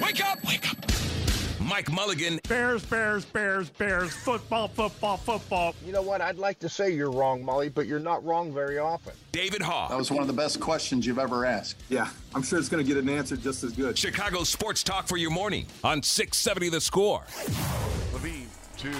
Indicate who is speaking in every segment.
Speaker 1: Wake up! Wake up! Mike Mulligan,
Speaker 2: Bears, Bears, Bears, Bears, football, football, football.
Speaker 3: You know what? I'd like to say you're wrong, Mully, but you're not wrong very often.
Speaker 1: David Haugh,
Speaker 4: That was one of the best questions you've ever asked.
Speaker 5: Yeah, I'm sure it's going to get an answer just as good.
Speaker 1: Chicago Sports Talk for your morning on 670 The Score.
Speaker 2: LaVine to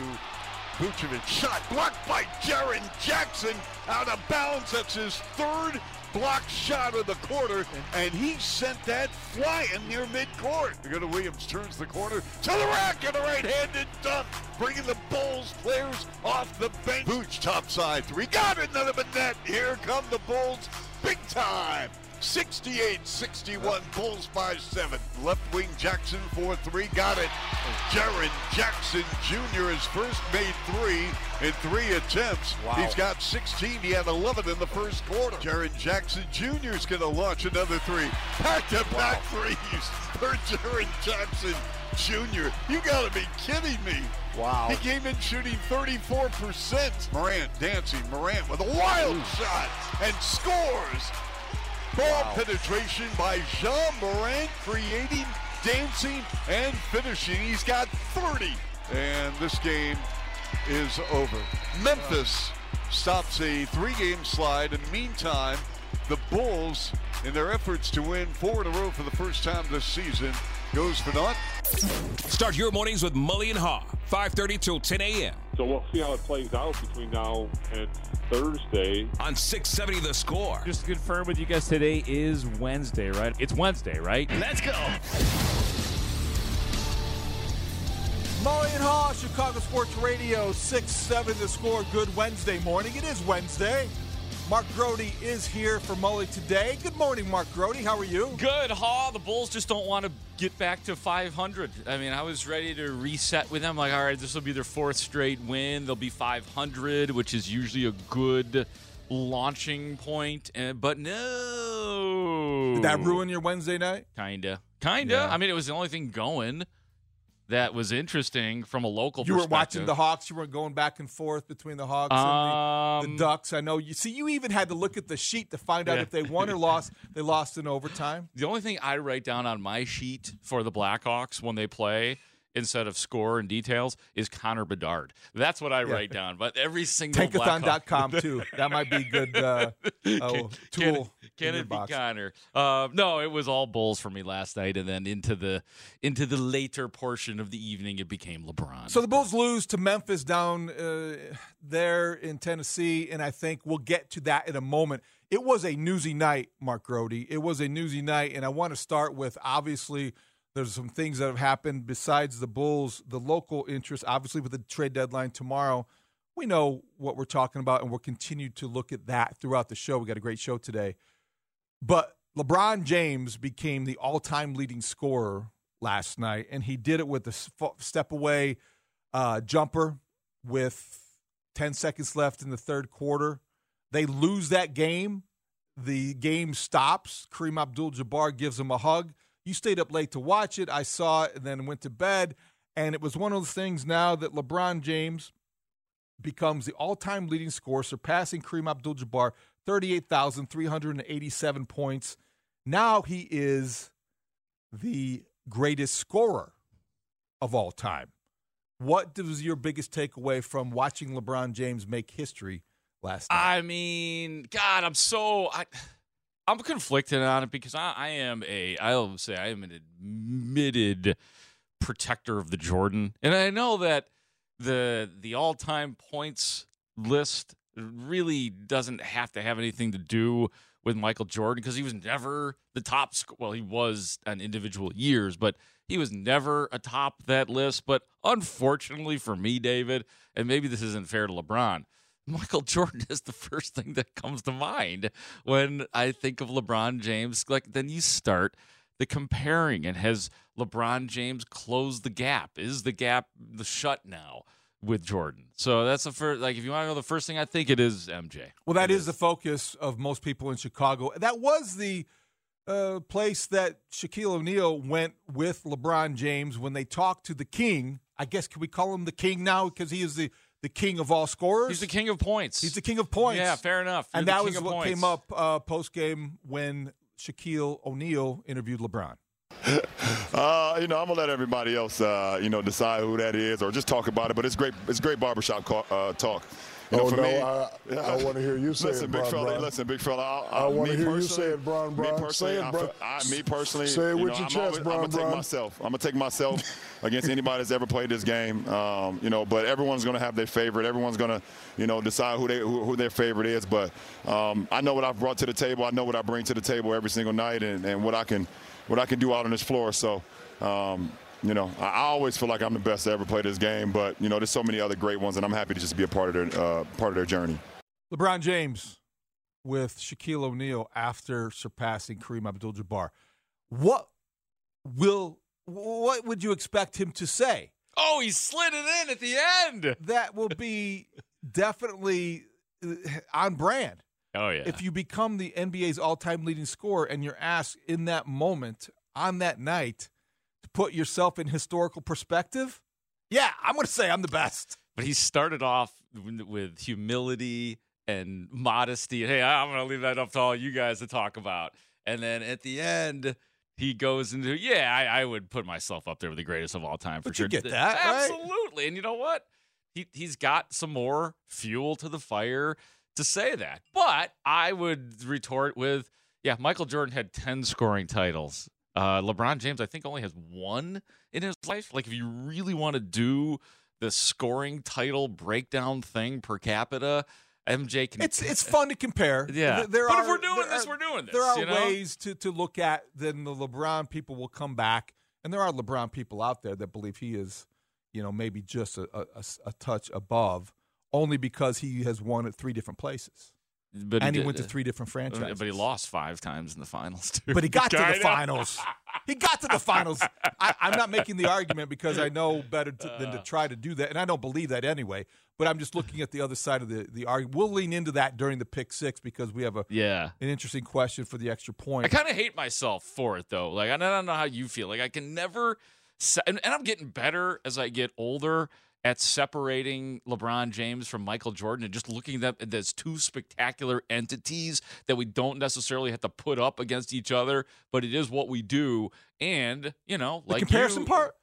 Speaker 2: Vucevic. Shot blocked by Jaren Jackson out of bounds. That's his third block shot of the quarter, and he sent that flying near midcourt. We go to Williams, turns the corner to the rack and a right-handed dunk, bringing the Bulls players off the bench. Vooch topside three, got it, none of a net. Here come the Bulls, big time. 68-61, Bulls by seven. Left wing Jackson for three, got it. Jaren Jackson Jr. his first made three in three attempts. He's got 16. He had 11 in the first quarter. Jaren Jackson Jr. is going to launch another three. Back-to-back threes for Jaren Jackson Jr. You got to be kidding me.
Speaker 3: Wow.
Speaker 2: He came in shooting 34%. Morant dancing. Morant with a wild shot and scores. Ball penetration by Ja Morant, creating, dancing, and finishing. He's got 30. And this game is over. Memphis stops a three game slide. In the meantime, the Bulls, in their efforts to win four in a row for the first time this season, goes for naught.
Speaker 1: Start your mornings with Mully and Haugh, 5.30 till 10 a.m.
Speaker 6: So we'll see how it plays out between now and Thursday.
Speaker 1: on 670 The Score.
Speaker 7: Just to confirm with you guys, today is Wednesday, right? It's Wednesday, right?
Speaker 1: Let's go.
Speaker 8: Mully and Haugh, Chicago Sports Radio, 6 7 the score. Good Wednesday morning. It is Wednesday. Mark Grote is here for Mully today. Good morning, Mark Grote. How are you?
Speaker 7: Good, Haugh. The Bulls just don't want to get back to 500. I mean, I was ready to reset with them. Like, all right, this will be their fourth straight win. They'll be 500, which is usually a good launching point. And, but no.
Speaker 8: Did that ruin your Wednesday night?
Speaker 7: Kinda. Kinda.
Speaker 8: Yeah.
Speaker 7: I mean, it was the only thing going that was interesting from a local
Speaker 8: You were watching the Hawks. You weren't going back and forth between the Hawks and the,
Speaker 7: Um,
Speaker 8: the Ducks. I know. You see, you even had to look at the sheet to find out
Speaker 7: Yeah.
Speaker 8: if they won or lost. They lost in overtime.
Speaker 7: The only thing I write down on my sheet for the Blackhawks when they play instead of score and details is Connor Bedard. That's what I write down. But every single
Speaker 8: Tankathon.com too. That might be a good uh,
Speaker 7: Can-
Speaker 8: tool.
Speaker 7: Can, can it be
Speaker 8: box.
Speaker 7: Connor? Uh, no, it was all Bulls for me last night, and then into the into the later portion of the evening, it became LeBron.
Speaker 8: So the Bulls lose to Memphis down uh, there in Tennessee, and I think we'll get to that in a moment. It was a newsy night, Mark Grote. It was a newsy night, and I want to start with obviously there's some things that have happened besides the Bulls, the local interest, obviously with the trade deadline tomorrow. We know what we're talking about, and we'll continue to look at that throughout the show. We got a great show today. But LeBron James became the all time leading scorer last night, and he did it with a step away uh, jumper with 10 seconds left in the third quarter. They lose that game. The game stops. Kareem Abdul Jabbar gives him a hug. You stayed up late to watch it. I saw it and then went to bed. And it was one of those things now that LeBron James becomes the all time leading scorer, surpassing Kareem Abdul Jabbar, 38,387 points. Now he is the greatest scorer of all time. What was your biggest takeaway from watching LeBron James make history last night?
Speaker 7: I mean, God, I'm so I I'm conflicted on it because I, I am a I'll say I am an admitted protector of the Jordan, and I know that the the all time points list really doesn't have to have anything to do with Michael Jordan because he was never the top. Sc- well, he was on individual years, but he was never atop that list. But unfortunately for me, David, and maybe this isn't fair to LeBron. Michael Jordan is the first thing that comes to mind when I think of LeBron James. Like then you start the comparing, and has LeBron James closed the gap? Is the gap the shut now? with Jordan. So that's the first. Like, if you want to know the first thing, I think it is MJ.
Speaker 8: Well, that is. is. the focus of most people in Chicago. That was the uh, place that Shaquille O'Neal went with LeBron James when they talked to the King. I guess can we call him the King now because he is the the king of all scorers.
Speaker 7: He's the king of points.
Speaker 8: He's the king of points.
Speaker 7: Yeah, fair enough.
Speaker 8: You're and that was what points. came up uh, post game when Shaquille O'Neal interviewed LeBron.
Speaker 9: Uh, you know, I'm gonna let everybody else, uh, you know, decide who that is, or just talk about it. But it's great. It's great barbershop call, uh, talk.
Speaker 10: You know, oh no, me, I, I want to hear you say
Speaker 9: listen,
Speaker 10: it,
Speaker 9: big
Speaker 10: Bron,
Speaker 9: fella.
Speaker 10: Bron.
Speaker 9: Listen, big fella. I,
Speaker 10: I, I want to hear you say it, Bron, Bron.
Speaker 9: Me personally,
Speaker 10: say it, Bron.
Speaker 9: I, me personally,
Speaker 10: say it
Speaker 9: you
Speaker 10: with
Speaker 9: know,
Speaker 10: your
Speaker 9: I'm
Speaker 10: chest,
Speaker 9: always,
Speaker 10: Bron,
Speaker 9: I'm gonna
Speaker 10: Bron.
Speaker 9: take myself. I'm gonna take myself against anybody that's ever played this game. Um, you know, but everyone's gonna have their favorite. Everyone's gonna, you know, decide who they who, who their favorite is. But um, I know what I've brought to the table. I know what I bring to the table every single night, and, and what I can what I can do out on this floor. So. Um, you know, I, always feel like I'm the best to ever play this game, but you know, there's so many other great ones, and I'm happy to just be a part of their uh, part of their journey.
Speaker 8: LeBron James with Shaquille O'Neal after surpassing Kareem Abdul-Jabbar. What will what would you expect him to say?
Speaker 7: Oh, he slid it in at the end.
Speaker 8: That will be definitely uh, on brand.
Speaker 7: Oh yeah.
Speaker 8: If you become the NBA's all-time leading scorer and you're asked in that moment on that night to put yourself in historical perspective, yeah, I'm going to say I'm the best.
Speaker 7: But he started off with humility and modesty. Hey, I'm going to leave that up to all you guys to talk about. And then at the end, he goes into, yeah, I, I would put myself up there with the greatest of all time for
Speaker 8: but
Speaker 7: sure.
Speaker 8: You get that,
Speaker 7: absolutely. Right? And you know what? He he's got some more fuel to the fire to say that. But I would retort with, yeah, Michael Jordan had 10 scoring titles. Uh, LeBron James, I think, only has one in his life. Like, if you really want to do the scoring title breakdown thing per capita, MJ can.
Speaker 8: It's it's fun to compare.
Speaker 7: Yeah,
Speaker 8: there
Speaker 7: but
Speaker 8: are,
Speaker 7: if we're doing this,
Speaker 8: are,
Speaker 7: we're doing this.
Speaker 8: There are
Speaker 7: you know?
Speaker 8: ways to to look at. Then the LeBron people will come back, and there are LeBron people out there that believe he is, you know, maybe just a, a, a touch above, only because he has won at three different places.
Speaker 7: But
Speaker 8: and
Speaker 7: he,
Speaker 8: he went to uh, three different franchises.
Speaker 7: But he lost five times in the finals too.
Speaker 8: But he got to the finals. he got to the finals. I, am not making the argument because I know better to, than to uh. try to do that, and I don't believe that anyway. But I'm just looking at the other side of the the argument. We'll lean into that during the pick six because we have a
Speaker 7: yeah
Speaker 8: an interesting question for the extra point.
Speaker 7: I kind of hate myself for it though. Like I don't know how you feel. Like I can never, and, and I'm getting better as I get older at separating LeBron James from Michael Jordan and just looking at them as two spectacular entities that we don't necessarily have to put up against each other, but it is what we do. And, you know,
Speaker 8: the
Speaker 7: like
Speaker 8: comparison
Speaker 7: you,
Speaker 8: part?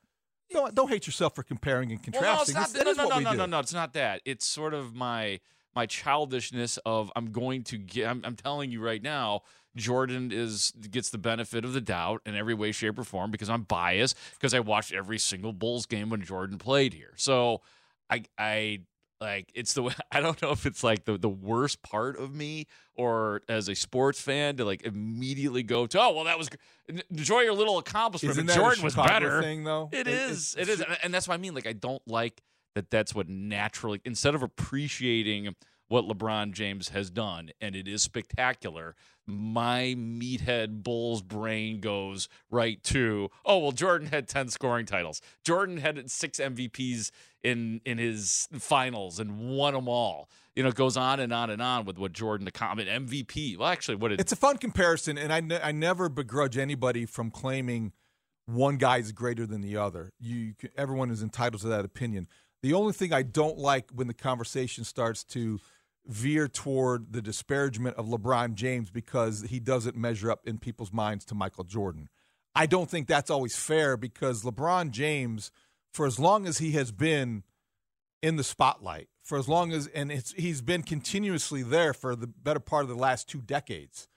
Speaker 8: Don't, don't hate yourself for comparing and contrasting.
Speaker 7: Well, no,
Speaker 8: no,
Speaker 7: no, no, no, no, no, it's not that. It's sort of my my childishness of I'm going to get I'm, I'm telling you right now Jordan is gets the benefit of the doubt in every way, shape, or form because I'm biased because I watched every single Bulls game when Jordan played here. So I I like it's the I don't know if it's like the the worst part of me or as a sports fan to like immediately go to oh well that was enjoy your little accomplishment.
Speaker 8: Isn't
Speaker 7: Jordan was better.
Speaker 8: Thing though,
Speaker 7: it, it is. It is, and that's what I mean. Like I don't like that. That's what naturally instead of appreciating what LeBron James has done, and it is spectacular. My meathead Bulls brain goes right to, oh well, Jordan had ten scoring titles. Jordan had six MVPs in in his finals and won them all. You know, it goes on and on and on with what Jordan the accomplished. MVP. Well, actually, what it,
Speaker 8: it's a fun comparison, and I, ne- I never begrudge anybody from claiming one guy is greater than the other. You, everyone is entitled to that opinion. The only thing I don't like when the conversation starts to veer toward the disparagement of LeBron James because he doesn't measure up in people's minds to Michael Jordan. I don't think that's always fair because LeBron James, for as long as he has been in the spotlight, for as long as, and he's been continuously there for the better part of the last two decades,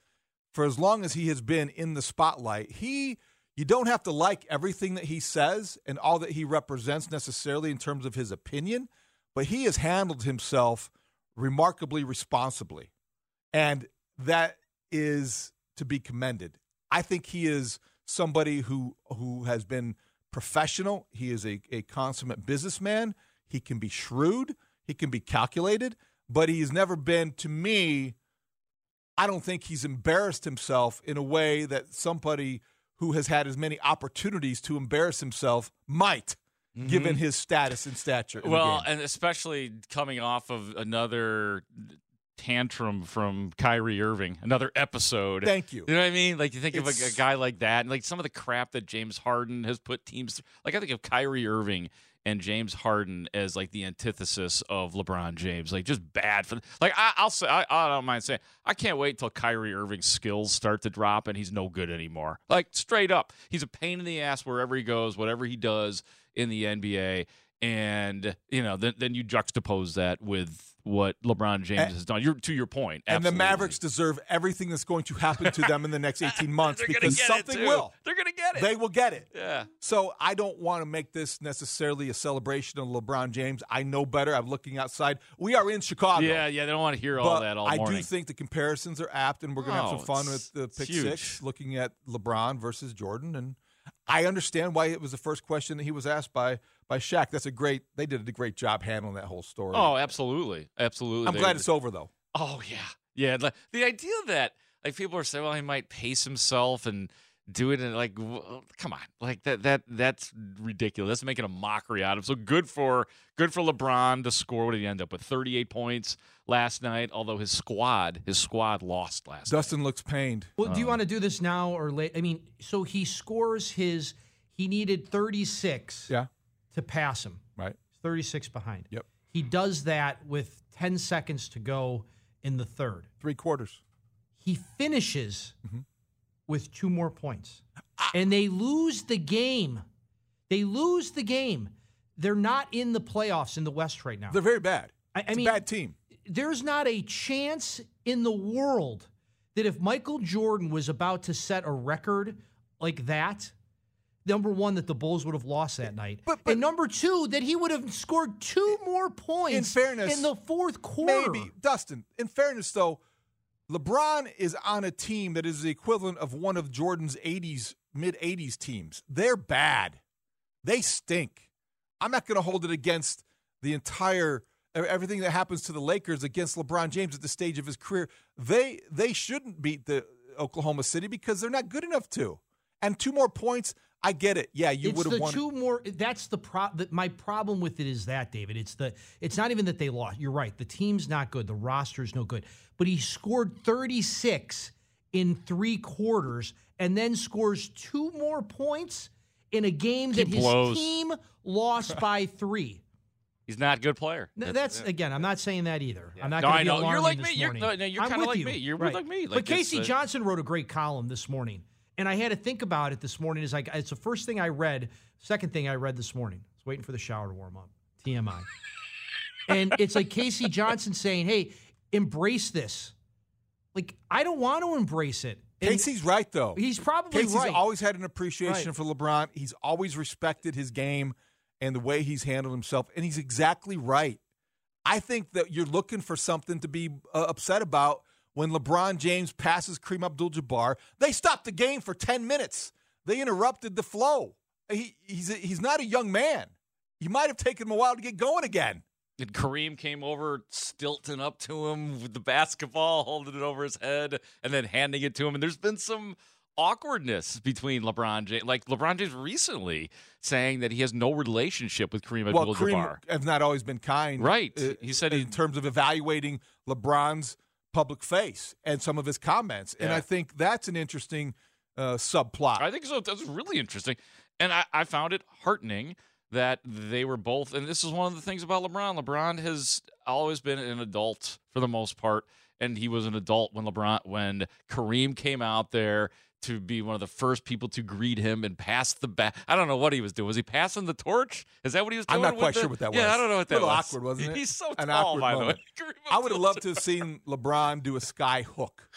Speaker 8: for as long as he has been in the spotlight, he you don't have to like everything that he says and all that he represents necessarily in terms of his opinion, but he has handled himself remarkably responsibly. And that is to be commended. I think he is somebody who who has been professional. He is a, a consummate businessman. He can be shrewd. He can be calculated, but he's never been to me. I don't think he's embarrassed himself in a way that somebody who has had as many opportunities to embarrass himself might. Mm-hmm. Given his status and stature,
Speaker 7: well, and especially coming off of another tantrum from Kyrie Irving, another episode.
Speaker 8: Thank you.
Speaker 7: You know what I mean? Like you think it's... of a, a, guy like that, and like some of the crap that James Harden has put teams. Through. Like I think of Kyrie Irving and James Harden as like the antithesis of LeBron James. Like just bad for. Like I, will say, I, I don't mind saying, I can't wait until Kyrie Irving's skills start to drop and he's no good anymore. Like straight up, he's a pain in the ass wherever he goes, whatever he does in the NBA. And you know, then then you juxtapose that with what LeBron James and, has done. You're, to your point.
Speaker 8: point, and the Mavericks deserve everything that's going to happen to them in the next 18 months because something will.
Speaker 7: They're going to get it.
Speaker 8: They will get it.
Speaker 7: Yeah.
Speaker 8: So I don't want to make this necessarily a celebration of LeBron James. I know better. I'm looking outside. We are in Chicago.
Speaker 7: Yeah, yeah. They don't want to hear all that all
Speaker 8: I
Speaker 7: morning.
Speaker 8: do think the comparisons are apt, and we're going to oh, have some fun with the pick six, looking at LeBron versus Jordan, and I understand why it was the first question that he was asked by by Shaq. That's a great. They did a great job handling that whole story.
Speaker 7: Oh, absolutely, absolutely.
Speaker 8: I'm they glad it's over though.
Speaker 7: Oh yeah, yeah. The, the idea that like people are saying, well, he might pace himself and do it and like come on like that that that's ridiculous. That's making a mockery out of him so good for good for lebron to score what did he end up with 38 points last night although his squad his squad lost last
Speaker 8: dustin
Speaker 7: night.
Speaker 8: looks pained.
Speaker 11: Well um, do you want to do this now or late i mean so he scores his he needed 36
Speaker 8: yeah.
Speaker 11: to pass him.
Speaker 8: Right.
Speaker 11: 36 behind.
Speaker 8: Yep.
Speaker 11: He does that with 10 seconds to go in the third.
Speaker 8: Three quarters.
Speaker 11: He finishes mm-hmm with two more points. Ah. And they lose the game. They lose the game. They're not in the playoffs in the West right now.
Speaker 8: They're very bad.
Speaker 11: I, I
Speaker 8: mean, bad team.
Speaker 11: There's not a chance in the world that if Michael Jordan was about to set a record like that, number one, that the Bulls would have lost that night,
Speaker 8: but, but,
Speaker 11: and number two, that he would have scored two more points.
Speaker 8: In fairness,
Speaker 11: in the fourth quarter,
Speaker 8: maybe Dustin. In fairness, though, LeBron is on a team that is the equivalent of one of Jordan's 80s, mid 80s teams. They're bad. They stink. I'm not going to hold it against the entire everything that happens to the Lakers against LeBron James at the stage of his career. They they shouldn't beat the Oklahoma City because they're not good enough to. And two more points, I get it. Yeah, you would have won.
Speaker 11: Two more. That's the pro. my problem with it is that David. It's the. It's not even that they lost. You're right. The team's not good. The roster's no good. But he scored 36 in three quarters, and then scores two more points in a game that his
Speaker 7: blows.
Speaker 11: team lost by three.
Speaker 7: He's not a good player.
Speaker 11: No, that's again. I'm not saying that either.
Speaker 7: Yeah.
Speaker 11: I'm not.
Speaker 7: No, I
Speaker 11: know.
Speaker 7: You're like
Speaker 11: me.
Speaker 7: You're, no, you're kind of like
Speaker 11: you.
Speaker 7: me. You're
Speaker 11: right.
Speaker 7: like me.
Speaker 11: Like but K.C. uh, Johnson wrote a great column this morning and I had to think about it this morning. Is like it's the first thing I read, second thing I read this morning. I was waiting for the shower to warm up. TMI. and it's like K.C. Johnson saying, "Hey, embrace this." Like I don't want to embrace it.
Speaker 8: And K.C.'s right though.
Speaker 11: He's probably
Speaker 8: K.C.'s
Speaker 11: right.
Speaker 8: always had an appreciation
Speaker 11: right.
Speaker 8: for LeBron. He's always respected his game and the way he's handled himself, and he's exactly right. I think that you're looking for something to be uh, upset about when LeBron James passes Kareem Abdul Jabbar. They stopped the game for 10 minutes. They interrupted the flow. He, he's, a, he's not a young man. You might have taken him a while to get going again.
Speaker 7: And Kareem came over, stilting up to him with the basketball, holding it over his head, and then handing it to him. And there's been some awkwardness between LeBron James, like LeBron James recently saying that he has no relationship with Kareem Abdul-Jabbar.
Speaker 8: Well, Kareem has not always been kind,
Speaker 7: right?
Speaker 8: Uh,
Speaker 7: he said
Speaker 8: in
Speaker 7: he,
Speaker 8: terms of evaluating LeBron's public face and some of his comments. And I think that's an interesting uh, subplot.
Speaker 7: I think so. That's really interesting. And I, I found it heartening that they were both, and this is one of the things about LeBron. LeBron has always been an adult for the most part, and he was an adult when LeBron, when Kareem came out there to be one of the first people to greet him and pass the bat. I don't know what he was doing. Was he passing the torch? Is that what he was doing?
Speaker 8: I'm not quite
Speaker 7: the,
Speaker 8: sure what that was.
Speaker 7: Yeah, I don't know what that
Speaker 8: a little
Speaker 7: was.
Speaker 8: awkward, wasn't it?
Speaker 7: He's so
Speaker 8: An
Speaker 7: tall,
Speaker 8: awkward
Speaker 7: by
Speaker 8: moment.
Speaker 7: the way.
Speaker 8: I would have loved to have seen LeBron do a sky hook.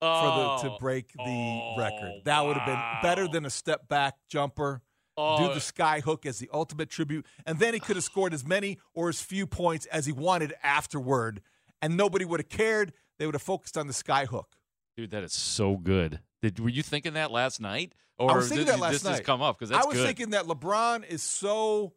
Speaker 8: oh, for the to oh. break the oh, record. That would have been better than a step back jumper. Oh. Do the oh. sky hook as the ultimate tribute, and then he could have scored as many or as few points as he wanted afterward, and nobody would have cared. They would have focused on the sky hook.
Speaker 7: Dude, that is so good. Did were you thinking that last night,
Speaker 8: or I was thinking did, that last
Speaker 7: this
Speaker 8: night.
Speaker 7: Has come up because I
Speaker 8: was
Speaker 7: good.
Speaker 8: thinking that LeBron is so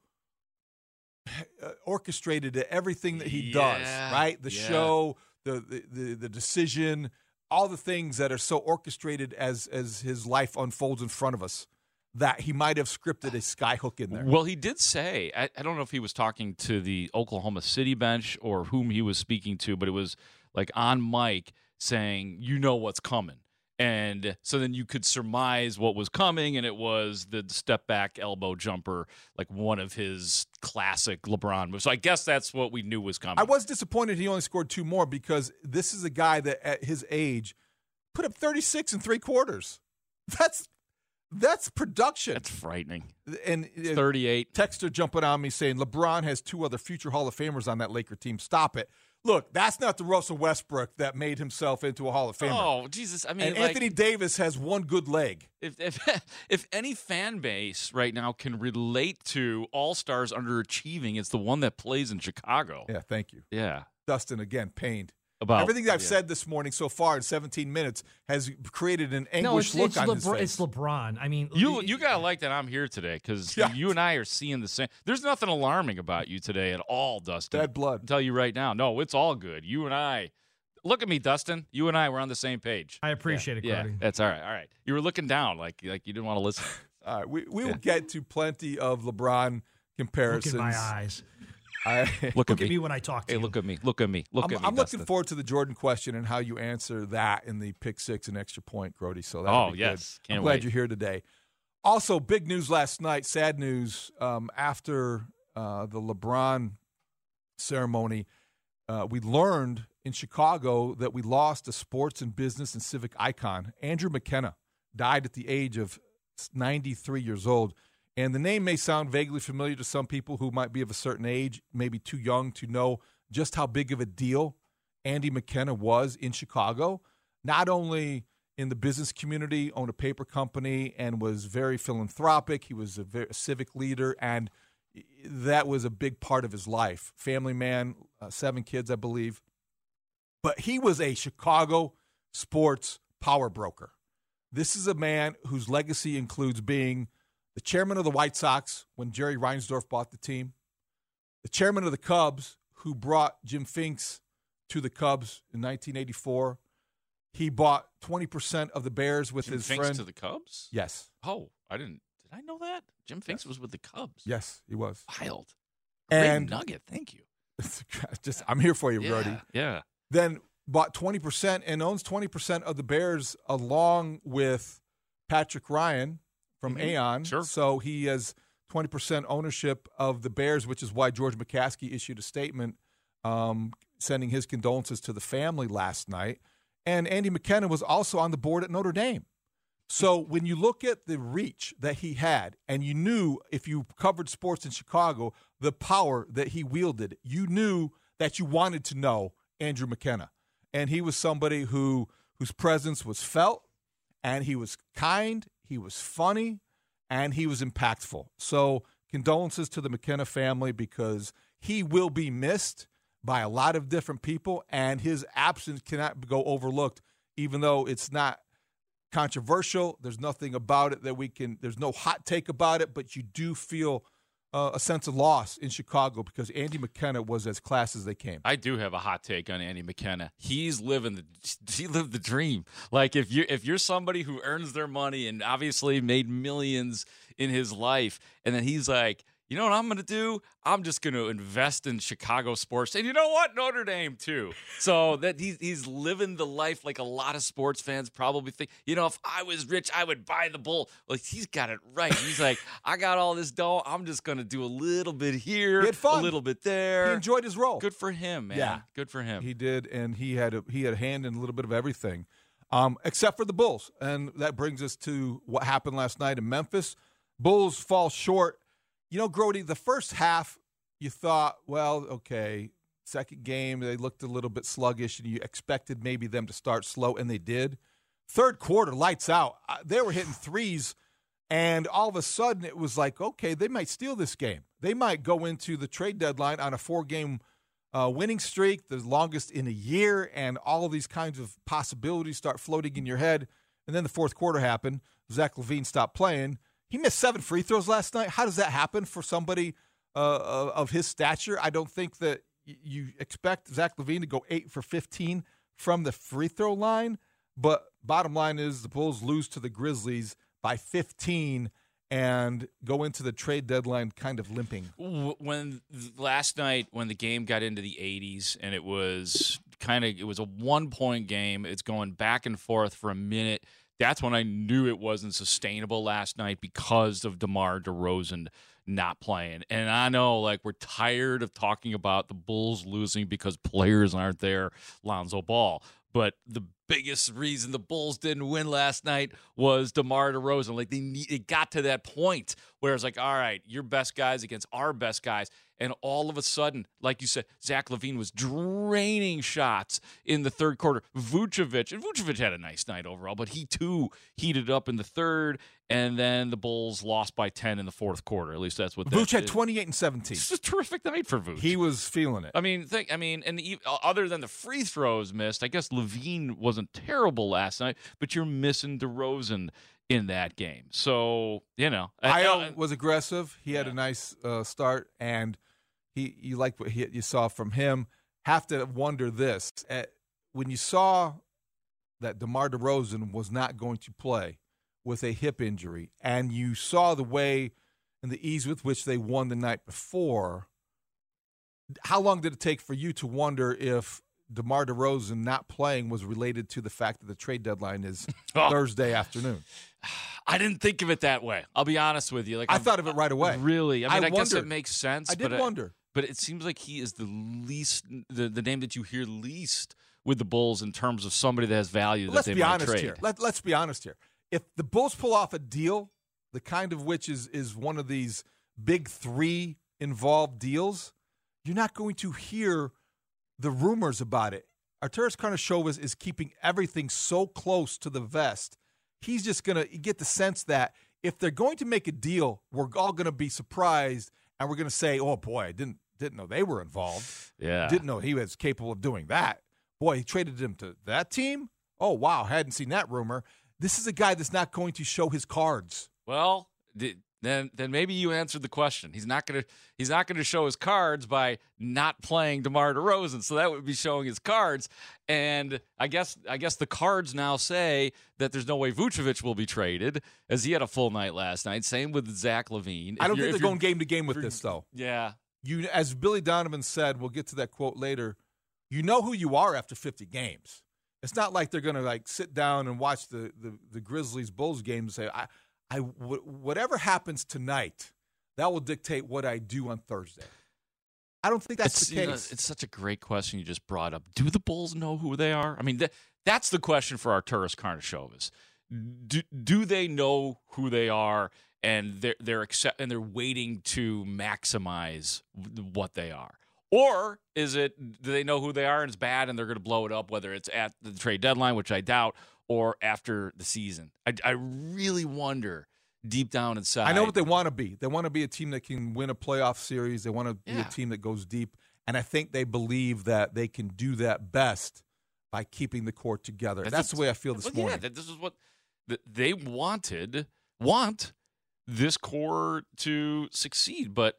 Speaker 8: uh, orchestrated to everything that he yeah, does. Right, the yeah. show, the, the the the decision, all the things that are so orchestrated as as his life unfolds in front of us that he might have scripted a skyhook in there.
Speaker 7: Well, he did say, I, I, don't know if he was talking to the Oklahoma City bench or whom he was speaking to, but it was like on mic saying, you know what's coming. And so then you could surmise what was coming, and it was the step back elbow jumper, like one of his classic LeBron moves. So I guess that's what we knew was coming.
Speaker 8: I was disappointed he only scored two more because this is a guy that at his age put up 36 and three quarters. That's that's production.
Speaker 7: That's frightening.
Speaker 8: And
Speaker 7: uh, 38.
Speaker 8: Texter jumping on me saying LeBron has two other future Hall of Famers on that Laker team. Stop it. Look, that's not the Russell Westbrook that made himself into a Hall of Famer.
Speaker 7: Oh, Jesus. I mean,
Speaker 8: and
Speaker 7: like,
Speaker 8: Anthony Davis has one good leg.
Speaker 7: If, if, if any fan base right now can relate to all stars underachieving, it's the one that plays in Chicago.
Speaker 8: Yeah, thank you.
Speaker 7: Yeah.
Speaker 8: Dustin, again, pained
Speaker 7: about
Speaker 8: everything I've yeah. said this morning so far in 17 minutes has created an anguished
Speaker 11: no,
Speaker 8: it's,
Speaker 11: look
Speaker 8: it's
Speaker 11: on
Speaker 8: LeBron,
Speaker 11: his face. It's LeBron. I mean,
Speaker 7: you you gotta like that I'm here today because yeah. you and I are seeing the same. There's nothing alarming about you today at all, Dustin.
Speaker 8: Dead blood.
Speaker 7: I'll tell you right now. No, it's all good. You and I. Look at me, Dustin. You and I were on the same page.
Speaker 11: I appreciate
Speaker 7: yeah.
Speaker 11: it, Cody.
Speaker 7: Yeah, that's all right. All right. You were looking down like like you didn't want to listen.
Speaker 8: all right. We we will get to plenty of LeBron comparisons.
Speaker 11: Look in my eyes.
Speaker 7: I, look,
Speaker 11: look at, me. me. when I talk to you.
Speaker 7: hey,
Speaker 11: you.
Speaker 7: Look at me. Look at me. Look
Speaker 8: I'm,
Speaker 7: at me.
Speaker 8: I'm looking forward to the Jordan question and how you answer that in the pick six and extra point, Grote. So that
Speaker 7: oh yes,
Speaker 8: good. I'm
Speaker 7: glad
Speaker 8: wait. you're here today. Also, big news last night. Sad news um, after uh, the LeBron ceremony. Uh, we learned in Chicago that we lost a sports and business and civic icon. Andrew McKenna died at the age of 93 years old. And the name may sound vaguely familiar to some people who might be of a certain age, maybe too young to know just how big of a deal Andy McKenna was in Chicago, not only in the business community, owned a paper company, and was very philanthropic. He was a, very, a civic leader, and that was a big part of his life. Family man, uh, seven kids, I believe. But he was a Chicago sports power broker. This is a man whose legacy includes being the chairman of the White Sox when Jerry Reinsdorf bought the team, the chairman of the Cubs who brought Jim Finks to the Cubs in 1984. He bought 20% of the Bears with
Speaker 7: Jim
Speaker 8: his
Speaker 7: Finks
Speaker 8: friend.
Speaker 7: to the Cubs?
Speaker 8: Yes.
Speaker 7: Oh, I didn't. Did I know that? Jim Finks yes. was with the Cubs.
Speaker 8: Yes, he was.
Speaker 7: Wild. Great
Speaker 8: and
Speaker 7: nugget. Thank you.
Speaker 8: just I'm here for you,
Speaker 7: yeah,
Speaker 8: Brody.
Speaker 7: Yeah.
Speaker 8: Then bought 20% and owns 20% of the Bears along with Patrick Ryan from mm-hmm. Aon.
Speaker 7: Sure.
Speaker 8: So he has 20% ownership of the Bears, which is why George McCaskey issued a statement um, sending his condolences to the family last night. And Andy McKenna was also on the board at Notre Dame. So when you look at the reach that he had, and you knew if you covered sports in Chicago, the power that he wielded, you knew that you wanted to know Andrew McKenna. And he was somebody who whose presence was felt, and he was kind he was funny, and he was impactful. So, condolences to the McKenna family because he will be missed by a lot of different people, and his absence cannot go overlooked, even though it's not controversial. There's nothing about it that we can, there's no hot take about it, but you do feel uh, a sense of loss in Chicago because Andy McKenna was as class as they came.
Speaker 7: I do have a hot take on Andy McKenna. He's living the he lived the dream. Like if you if you're somebody who earns their money and obviously made millions in his life, and then he's like you know what I'm going to do? I'm just going to invest in Chicago sports. And you know what? Notre Dame too. So that he's he's living the life like a lot of sports fans probably think, you know, if I was rich, I would buy the bull. Like he's got it right. He's like, I got all this dough. I'm just going to do a little bit here, a little bit there.
Speaker 8: He enjoyed his role.
Speaker 7: Good for him, man.
Speaker 8: Yeah.
Speaker 7: Good for him.
Speaker 8: He did and he had a, he had a hand in a little bit of everything. Um, except for the Bulls. And that brings us to what happened last night in Memphis. Bulls fall short you know, Grote, the first half, you thought, well, okay, second game, they looked a little bit sluggish, and you expected maybe them to start slow, and they did. Third quarter, lights out. They were hitting threes, and all of a sudden it was like, okay, they might steal this game. They might go into the trade deadline on a four game uh, winning streak, the longest in a year, and all of these kinds of possibilities start floating in your head. And then the fourth quarter happened. Zach LaVine stopped playing. He missed seven free throws last night. How does that happen for somebody uh, of his stature? I don't think that you expect Zach LaVine to go eight for 15 from the free throw line. But bottom line is the Bulls lose to the Grizzlies by 15 and go into the trade deadline kind of limping.
Speaker 7: When last night, when the game got into the 80s and it was kind of it was a one point game, it's going back and forth for a minute. That's when I knew it wasn't sustainable last night because of DeMar DeRozan not playing. And I know, like, we're tired of talking about the Bulls losing because players aren't there, Lonzo Ball. But the biggest reason the Bulls didn't win last night was DeMar DeRozan. Like, they need, it got to that point where it's like, all right, your best guys against our best guys. And all of a sudden, like you said, Zach LaVine was draining shots in the third quarter. Vucevic, and Vucevic had a nice night overall, but he too heated up in the third. And then the Bulls lost by 10 in the fourth quarter. At least that's what
Speaker 8: Vooch had 28 and 17.
Speaker 7: It's a terrific night for Vooch.
Speaker 8: He was feeling it.
Speaker 7: I mean, think, I mean, and the, uh, other than the free throws missed, I guess LaVine wasn't terrible last night, but you're missing DeRozan in that game. So, you know.
Speaker 8: Ayo was aggressive. He had yeah. a nice uh, start, and he you like what he, you saw from him. Have to wonder this. At, when you saw that DeMar DeRozan was not going to play with a hip injury, and you saw the way and the ease with which they won the night before, how long did it take for you to wonder if DeMar DeRozan not playing was related to the fact that the trade deadline is oh. Thursday afternoon?
Speaker 7: I didn't think of it that way. I'll be honest with you. Like
Speaker 8: I I'm, thought of it right away.
Speaker 7: Really? I mean, I, I guess it makes sense.
Speaker 8: I did wonder,
Speaker 7: but it seems like he is the least, the, the name that you hear least with the Bulls in terms of somebody that has value. That
Speaker 8: let's
Speaker 7: be
Speaker 8: honest
Speaker 7: trade.
Speaker 8: here. Let, let's be honest here. If the Bulls pull off a deal, the kind of which is is one of these big three involved deals, you're not going to hear the rumors about it. Arturas Karnisovas is keeping everything so close to the vest. He's just going to get the sense that if they're going to make a deal, we're all going to be surprised and we're going to say, "Oh boy, I didn't didn't know they were involved.
Speaker 7: Yeah,
Speaker 8: didn't know he was capable of doing that. Boy, he traded him to that team. Oh wow, hadn't seen that rumor. This is a guy that's not going to show his cards.
Speaker 7: Well, then then maybe you answered the question. He's not gonna he's not gonna show his cards by not playing DeMar DeRozan. So that would be showing his cards. And I guess I guess the cards now say that there's no way Vucevic will be traded, as he had a full night last night. Same with Zach LaVine.
Speaker 8: I don't think they're going game to game with this though.
Speaker 7: Yeah.
Speaker 8: You as Billy Donovan said, we'll get to that quote later. You know who you are after 50 games. It's not like they're going to like sit down and watch the, the, the Grizzlies Bulls game and say, I, I w- whatever happens tonight, that will dictate what I do on Thursday. I don't think that's
Speaker 7: it's,
Speaker 8: the case. You
Speaker 7: know, it's such a great question you just brought up. Do the Bulls know who they are? I mean, th- that's the question for Arturas Karnisovas. Do, do they know who they are and they're they're accept and they're waiting to maximize what they are? Or is it do they know who they are and it's bad and they're going to blow it up whether it's at the trade deadline, which I doubt, or after the season. I, I really wonder deep down inside.
Speaker 8: I know what they want to be. They want to be a team that can win a playoff series. They want to be yeah. a team that goes deep. And I think they believe that they can do that best by keeping the court together. That's, That's the way I feel this
Speaker 7: well,
Speaker 8: morning.
Speaker 7: Yeah, this is what they wanted, want this core to succeed. But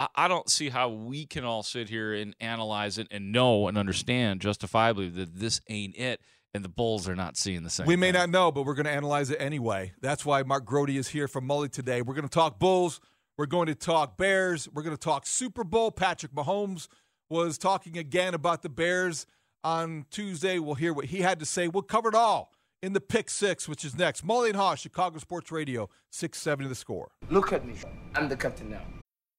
Speaker 7: I don't see how we can all sit here and analyze it and know and understand justifiably that this ain't it and the Bulls are not seeing the same.
Speaker 8: We may
Speaker 7: thing.
Speaker 8: not know, but we're going to analyze it anyway. That's why Mark Grote is here from Mully today. We're going to talk Bulls. We're going to talk Bears. We're going to talk Super Bowl. Patrick Mahomes was talking again about the Bears on Tuesday. We'll hear what he had to say. We'll cover it all in the Pick Six, which is next. Mully and Haugh, Chicago Sports Radio, 670 the score.
Speaker 12: Look at me. I'm the captain now.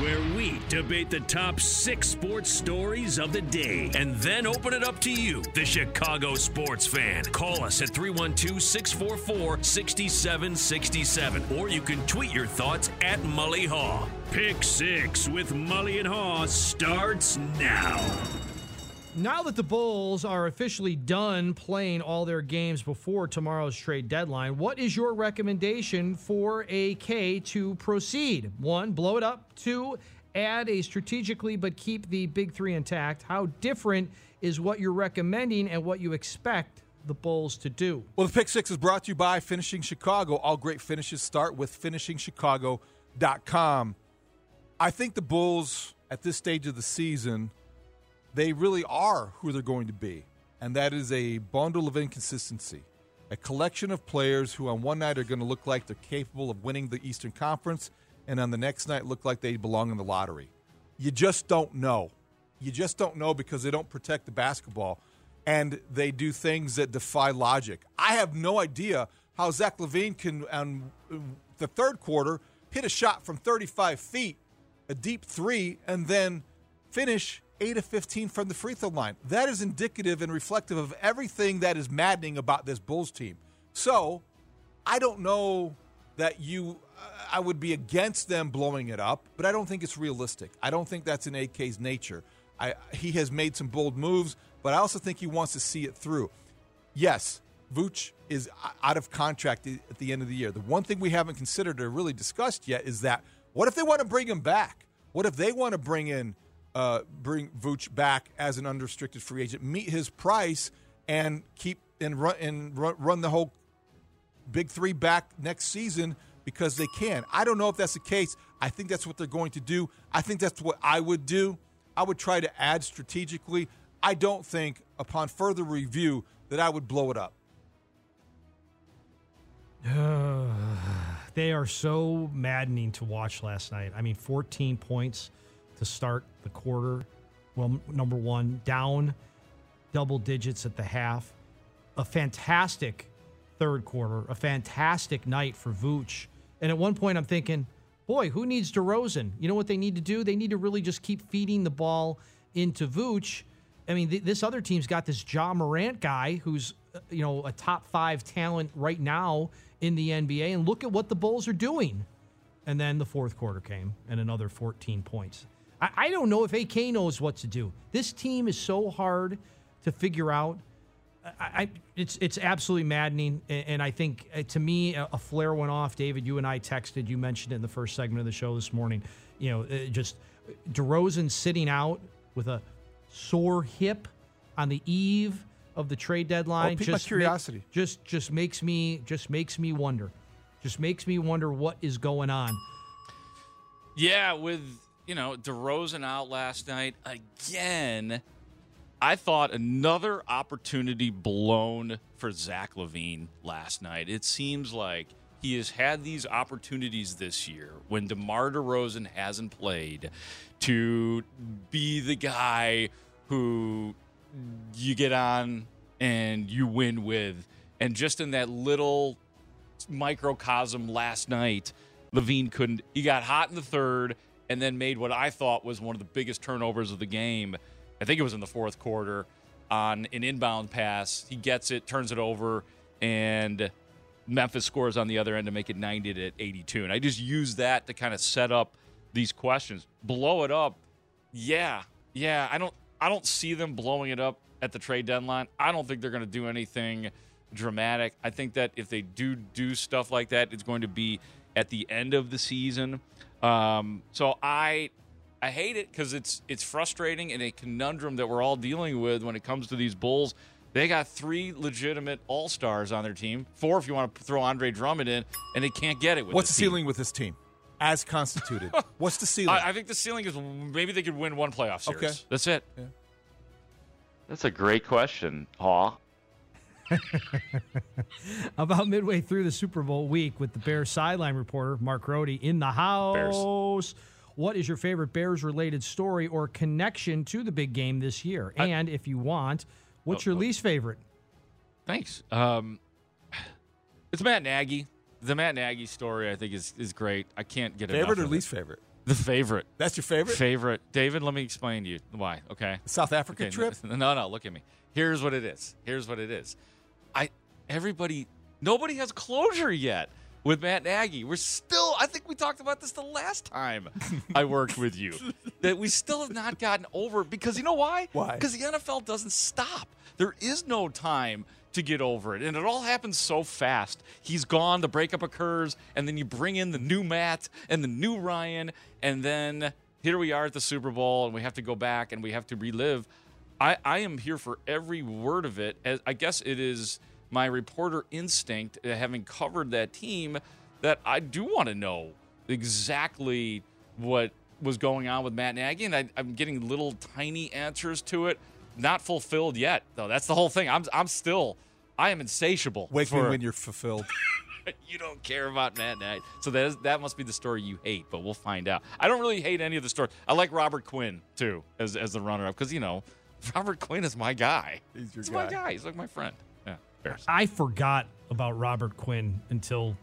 Speaker 13: where we debate the top six sports stories of the day and then open it up to you, the Chicago sports fan. Call us at 312 644 6767, or you can tweet your thoughts at Mully Haugh. Pick Six with Mully and Haugh starts now.
Speaker 11: Now that the Bulls are officially done playing all their games before tomorrow's trade deadline, what is your recommendation for AK to proceed? One, blow it up. Two, add a strategically but keep the big three intact. How different is what you're recommending and what you expect the Bulls to do?
Speaker 8: Well, the pick six is brought to you by Finishing Chicago. All great finishes start with finishingchicago.com. I think the Bulls at this stage of the season they really are who they're going to be. And that is a bundle of inconsistency. A collection of players who, on one night, are going to look like they're capable of winning the Eastern Conference, and on the next night, look like they belong in the lottery. You just don't know. You just don't know because they don't protect the basketball and they do things that defy logic. I have no idea how Zach LaVine can, on uh, the third quarter, hit a shot from 35 feet, a deep three, and then finish 8 of 15 from the free throw line. That is indicative and reflective of everything that is maddening about this Bulls team. So, I don't know that you I would be against them blowing it up, but I don't think it's realistic. I don't think that's in AK's nature. I, he has made some bold moves, but I also think he wants to see it through. Yes, Vooch is out of contract at the end of the year. The one thing we haven't considered or really discussed yet is that what if they want to bring him back? What if they want to bring in uh, bring Vooch back as an unrestricted free agent, meet his price, and keep and run and run the whole big three back next season because they can. I don't know if that's the case. I think that's what they're going to do. I think that's what I would do. I would try to add strategically. I don't think, upon further review, that I would blow it up.
Speaker 11: they are so maddening to watch last night. I mean, 14 points to start the quarter. Well, number one, down double digits at the half. A fantastic third quarter, a fantastic night for Vooch. And at one point, I'm thinking, boy, who needs DeRozan? You know what they need to do? They need to really just keep feeding the ball into Vooch. I mean, th- this other team's got this Ja Morant guy who's, uh, you know, a top five talent right now in the NBA. And look at what the Bulls are doing. And then the fourth quarter came and another 14 points. I, I don't know if AK knows what to do. This team is so hard to figure out. I, I, it's it's absolutely maddening, and, and I think uh, to me a, a, flare went off. David, you and I texted. You mentioned it in the first segment of the show this morning. You know, uh, just DeRozan sitting out with a sore hip on the eve of the trade deadline.
Speaker 8: oh, just curiosity.
Speaker 11: Ma- just just makes me just makes me wonder. Just makes me wonder what is going on.
Speaker 7: Yeah, with you know DeRozan out last night again. I thought another opportunity blown for Zach LaVine last night. It seems like he has had these opportunities this year when DeMar DeRozan hasn't played to be the guy who you get on and you win with. And just in that little microcosm last night, LaVine couldn't. He got hot in the third and then made what I thought was one of the biggest turnovers of the game. I think it was in the fourth quarter on an inbound pass. He gets it, turns it over, and Memphis scores on the other end to make it 90 to 82. And I just use that to kind of set up these questions. Blow it up. Yeah. Yeah, I don't I don't see them blowing it up at the trade deadline. I don't think they're going to do anything dramatic. I think that if they do do stuff like that, it's going to be at the end of the season. Um, so I I hate it because it's it's frustrating and a conundrum that we're all dealing with when it comes to these Bulls. They got three legitimate All Stars on their team, four if you want to throw Andre Drummond in, and they can't get it.
Speaker 8: What's the
Speaker 7: team.
Speaker 8: ceiling with this team? As constituted, what's the ceiling?
Speaker 7: I, I, think the ceiling is maybe they could win one playoff series. Okay. That's it. Yeah.
Speaker 14: That's a great question, Haugh.
Speaker 11: About midway through the Super Bowl week with the Bears sideline reporter, Mark Grote, in the house. Bears. What is your favorite Bears related story or connection to the big game this year? I, and if you want, what's oh, your oh, least favorite?
Speaker 7: Thanks. Um, it's Matt Nagy. The Matt Nagy story, I think, is, is great. I can't get it.
Speaker 8: favorite
Speaker 7: or
Speaker 8: least favorite.
Speaker 7: The favorite.
Speaker 8: That's your favorite?
Speaker 7: Favorite. David, let me explain to you why, okay?
Speaker 8: South Africa
Speaker 7: okay,
Speaker 8: trip?
Speaker 7: No, no, look at me. Here's what it is. Here's what it is. I everybody nobody has closure yet with Matt Nagy. We're still I think we talked about this the last time I worked with you. That we still have not gotten over because you know why?
Speaker 8: Why?
Speaker 7: Because the NFL doesn't stop. There is no time to get over it. And it all happens so fast. He's gone, the breakup occurs, and then you bring in the new Matt and the new Ryan, and then here we are at the Super Bowl, and we have to go back and we have to relive. I, I am here for every word of it. As I guess it is my reporter instinct, uh, having covered that team, that I do want to know exactly what was going on with Matt Nagy, and I, I'm getting little tiny answers to it. Not fulfilled yet, though. That's the whole thing. I'm I'm still I am insatiable.
Speaker 8: Wake
Speaker 7: for,
Speaker 8: me when you're fulfilled.
Speaker 7: you don't care about Matt Nagy. So that is, that must be the story you hate, but we'll find out. I don't really hate any of the stories. I like Robert Quinn too as as the runner up because you know Robert Quinn is my guy.
Speaker 8: He's your
Speaker 7: He's
Speaker 8: guy.
Speaker 7: my guy. He's like my friend. Yeah. Bears.
Speaker 11: I forgot about Robert Quinn until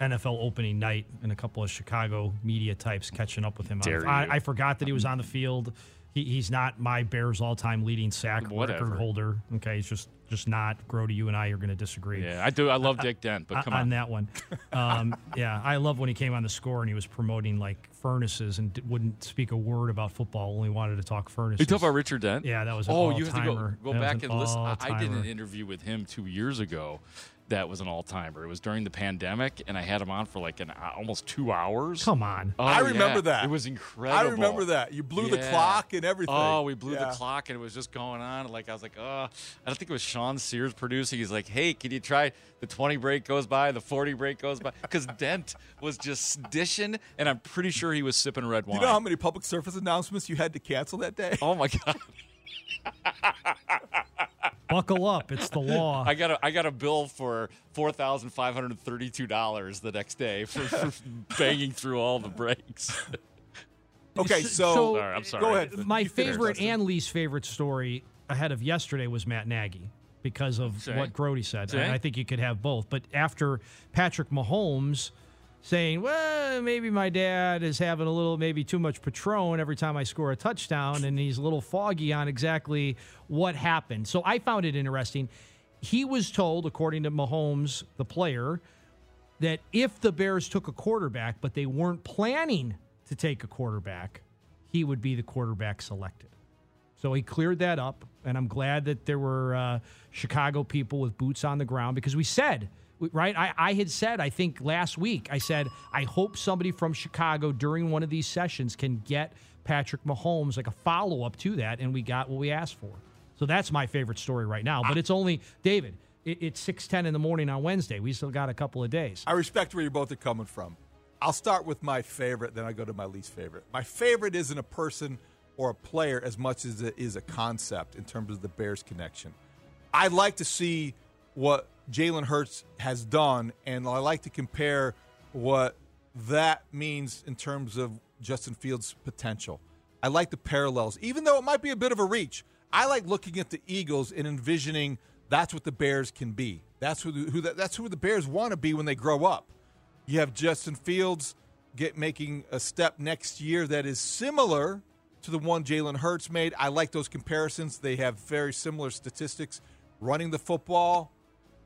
Speaker 11: NFL opening night and a couple of Chicago media types catching up with him. I, I, forgot that he was on the field. He, he's not my Bears all-time leading sack
Speaker 7: Whatever.
Speaker 11: record holder. Okay, he's just just not. Grote, you and I are going to disagree.
Speaker 7: Yeah, I do. I love Dick Dent, but come on.
Speaker 11: on that one. Um, yeah, I love when he came on the score and he was promoting like furnaces and wouldn't speak a word about football. Only wanted to talk furnaces.
Speaker 7: You talk about Richard Dent?
Speaker 11: Yeah, that was.
Speaker 7: oh,
Speaker 11: you
Speaker 7: have to go, go back and listen. I did an interview with him two years ago that was an all timer. It was during the pandemic, and I had him on for like an uh, almost two hours.
Speaker 11: Come on,
Speaker 7: oh,
Speaker 8: I remember
Speaker 7: yeah.
Speaker 8: that.
Speaker 7: It was incredible.
Speaker 8: I remember that. You blew
Speaker 7: yeah.
Speaker 8: the clock and everything.
Speaker 7: Oh, we blew
Speaker 8: yeah.
Speaker 7: the clock, and it was just going on. Like I was like, oh, I don't think it was Sean Sears producing. He's like, hey, can you try the twenty break goes by, the forty break goes by, because Dent was just dishing, and I'm pretty sure he was sipping red wine.
Speaker 8: You know how many public service announcements you had to cancel that day?
Speaker 7: Oh my god.
Speaker 11: Buckle up, it's the law.
Speaker 7: I got a I got a bill for four thousand five hundred thirty two dollars the next day for, for banging through all the breaks.
Speaker 8: okay, so,
Speaker 11: so
Speaker 7: sorry, I'm sorry.
Speaker 8: Go ahead.
Speaker 11: My favorite and least favorite story ahead of yesterday was Matt Nagy because of
Speaker 7: See?
Speaker 11: what Grote said.
Speaker 7: See?
Speaker 11: And I think you could have both. But after Patrick Mahomes saying, well, maybe my dad is having a little, maybe too much Patron every time I score a touchdown, and he's a little foggy on exactly what happened. So I found it interesting. He was told, according to Mahomes, the player, that if the Bears took a quarterback, but they weren't planning to take a quarterback, he would be the quarterback selected. So he cleared that up, and I'm glad that there were uh, Chicago people with boots on the ground because we said right? I, I had said, I think last week, I said, I hope somebody from Chicago during one of these sessions can get Patrick Mahomes like a follow up to that, and we got what we asked for. So that's my favorite story right now. But it's only David. It, it's six ten in the morning on Wednesday. We still got a couple of days.
Speaker 8: I respect where you both are coming from. I'll start with my favorite, then I go to my least favorite. My favorite isn't a person or a player as much as it is a concept in terms of the Bears connection. I'd like to see what Jalen Hurts has done, and I like to compare what that means in terms of Justin Fields' potential. I like the parallels, even though it might be a bit of a reach. I like looking at the Eagles and envisioning that's what the Bears can be. That's who, who that's who the Bears want to be when they grow up. You have Justin Fields get making a step next year that is similar to the one Jalen Hurts made. I like those comparisons. They have very similar statistics. Running the football,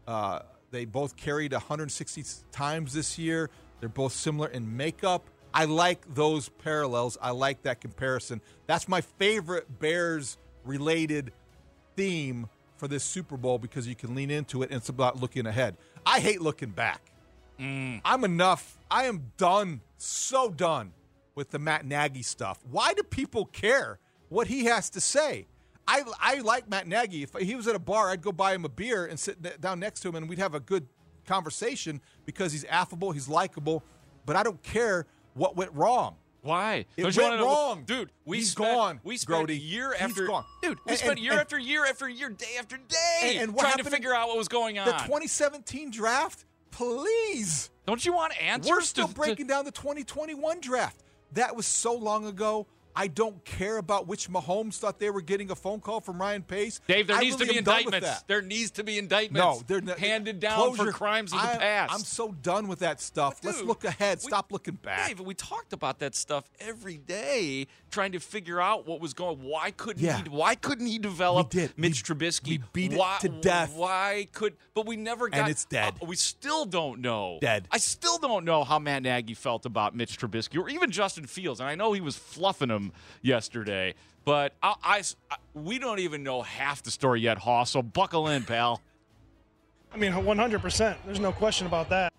Speaker 8: uh, they both carried 160 times this year. They're both similar in makeup. I like those parallels. I like that comparison. That's my favorite Bears related theme for this Super Bowl because you can lean into it and it's about looking ahead. I hate looking back. Mm. I'm enough. I am done, so done with the Matt Nagy stuff. Why do people care what he has to say? I, I like Matt Nagy. If he was at a bar, I'd go buy him a beer and sit down next to him and we'd have a good conversation because he's affable, he's likable, but I don't care what went wrong.
Speaker 7: Why?
Speaker 8: It Don't went wrong,
Speaker 7: dude. We
Speaker 8: he's
Speaker 7: spent,
Speaker 8: gone.
Speaker 7: We spent
Speaker 8: Grote.
Speaker 7: year
Speaker 8: He's
Speaker 7: after
Speaker 8: gone.
Speaker 7: dude. We
Speaker 8: And-
Speaker 7: spent year
Speaker 8: and-
Speaker 7: after year after year, day after day,
Speaker 8: And, and
Speaker 7: trying to figure out what was going on.
Speaker 8: The 2017 draft, please.
Speaker 7: Don't you want answers?
Speaker 8: We're still
Speaker 7: to- to-
Speaker 8: breaking down the 2021 draft. That was so long ago. I don't care about which Mahomes thought they were getting a phone call from Ryan Pace.
Speaker 7: Dave, there
Speaker 8: I
Speaker 7: needs
Speaker 8: really
Speaker 7: to be
Speaker 8: am done with
Speaker 7: indictments. There needs to be indictments.
Speaker 8: No, they're not,
Speaker 7: handed down
Speaker 8: closure.
Speaker 7: for crimes of
Speaker 8: I,
Speaker 7: the past.
Speaker 8: I'm so done with that stuff.
Speaker 7: But
Speaker 8: Let's look ahead.
Speaker 7: we-
Speaker 8: Stop looking back.
Speaker 7: Dave, we talked about that stuff every day, trying to figure out what was going. Why couldn't
Speaker 8: Yeah.
Speaker 7: he? Why couldn't he develop
Speaker 8: We did.
Speaker 7: Mitch Trubisky?
Speaker 8: we beat it to death.
Speaker 7: Why could? But we never got.
Speaker 8: And it's dead.
Speaker 7: uh, we still don't know.
Speaker 8: Dead.
Speaker 7: I still don't know how Matt Nagy felt about Mitch Trubisky or even Justin Fields, and I know he was fluffing him yesterday. But I, I- I- we don't even know half the story yet, Haugh. So buckle in, pal.
Speaker 15: I mean, 100%. There's no question about that.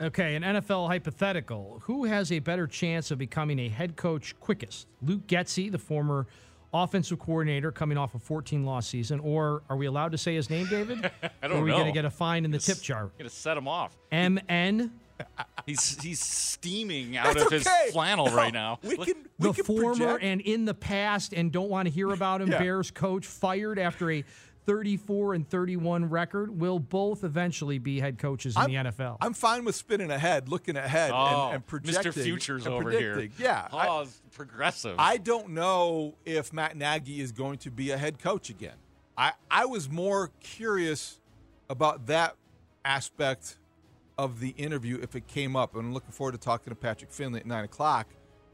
Speaker 11: Okay, an NFL hypothetical. Who has a better chance of becoming a head coach quickest? Luke Getsy, the former offensive coordinator coming off a 14 loss season, or are we allowed to say his name, David?
Speaker 7: I don't
Speaker 11: or are we going to get a fine in the tip jar?
Speaker 7: Gonna set him off.
Speaker 11: MN,
Speaker 7: He's he's steaming out
Speaker 8: That's
Speaker 7: of his
Speaker 8: okay.
Speaker 7: flannel
Speaker 8: No,
Speaker 7: right oh, now.
Speaker 8: We can, we
Speaker 11: the
Speaker 8: can
Speaker 11: former
Speaker 8: project.
Speaker 11: and in the past, and don't want to hear about him,
Speaker 8: Yeah.
Speaker 11: Bears coach fired after a 34 and 31 record, will both eventually be head coaches in
Speaker 8: I'm-
Speaker 11: the NFL.
Speaker 8: I'm fine with spinning ahead, looking ahead,
Speaker 7: Oh,
Speaker 8: and, and projecting.
Speaker 7: Mr. Futures
Speaker 8: and
Speaker 7: over
Speaker 8: predicting.
Speaker 7: here.
Speaker 8: Yeah. I-
Speaker 7: Oh, it's progressive.
Speaker 8: I don't know if Matt Nagy is going to be a head coach again. I, I was more curious about that aspect of the interview if it came up. And I'm looking forward to talking to Patrick Finley at 9 o'clock,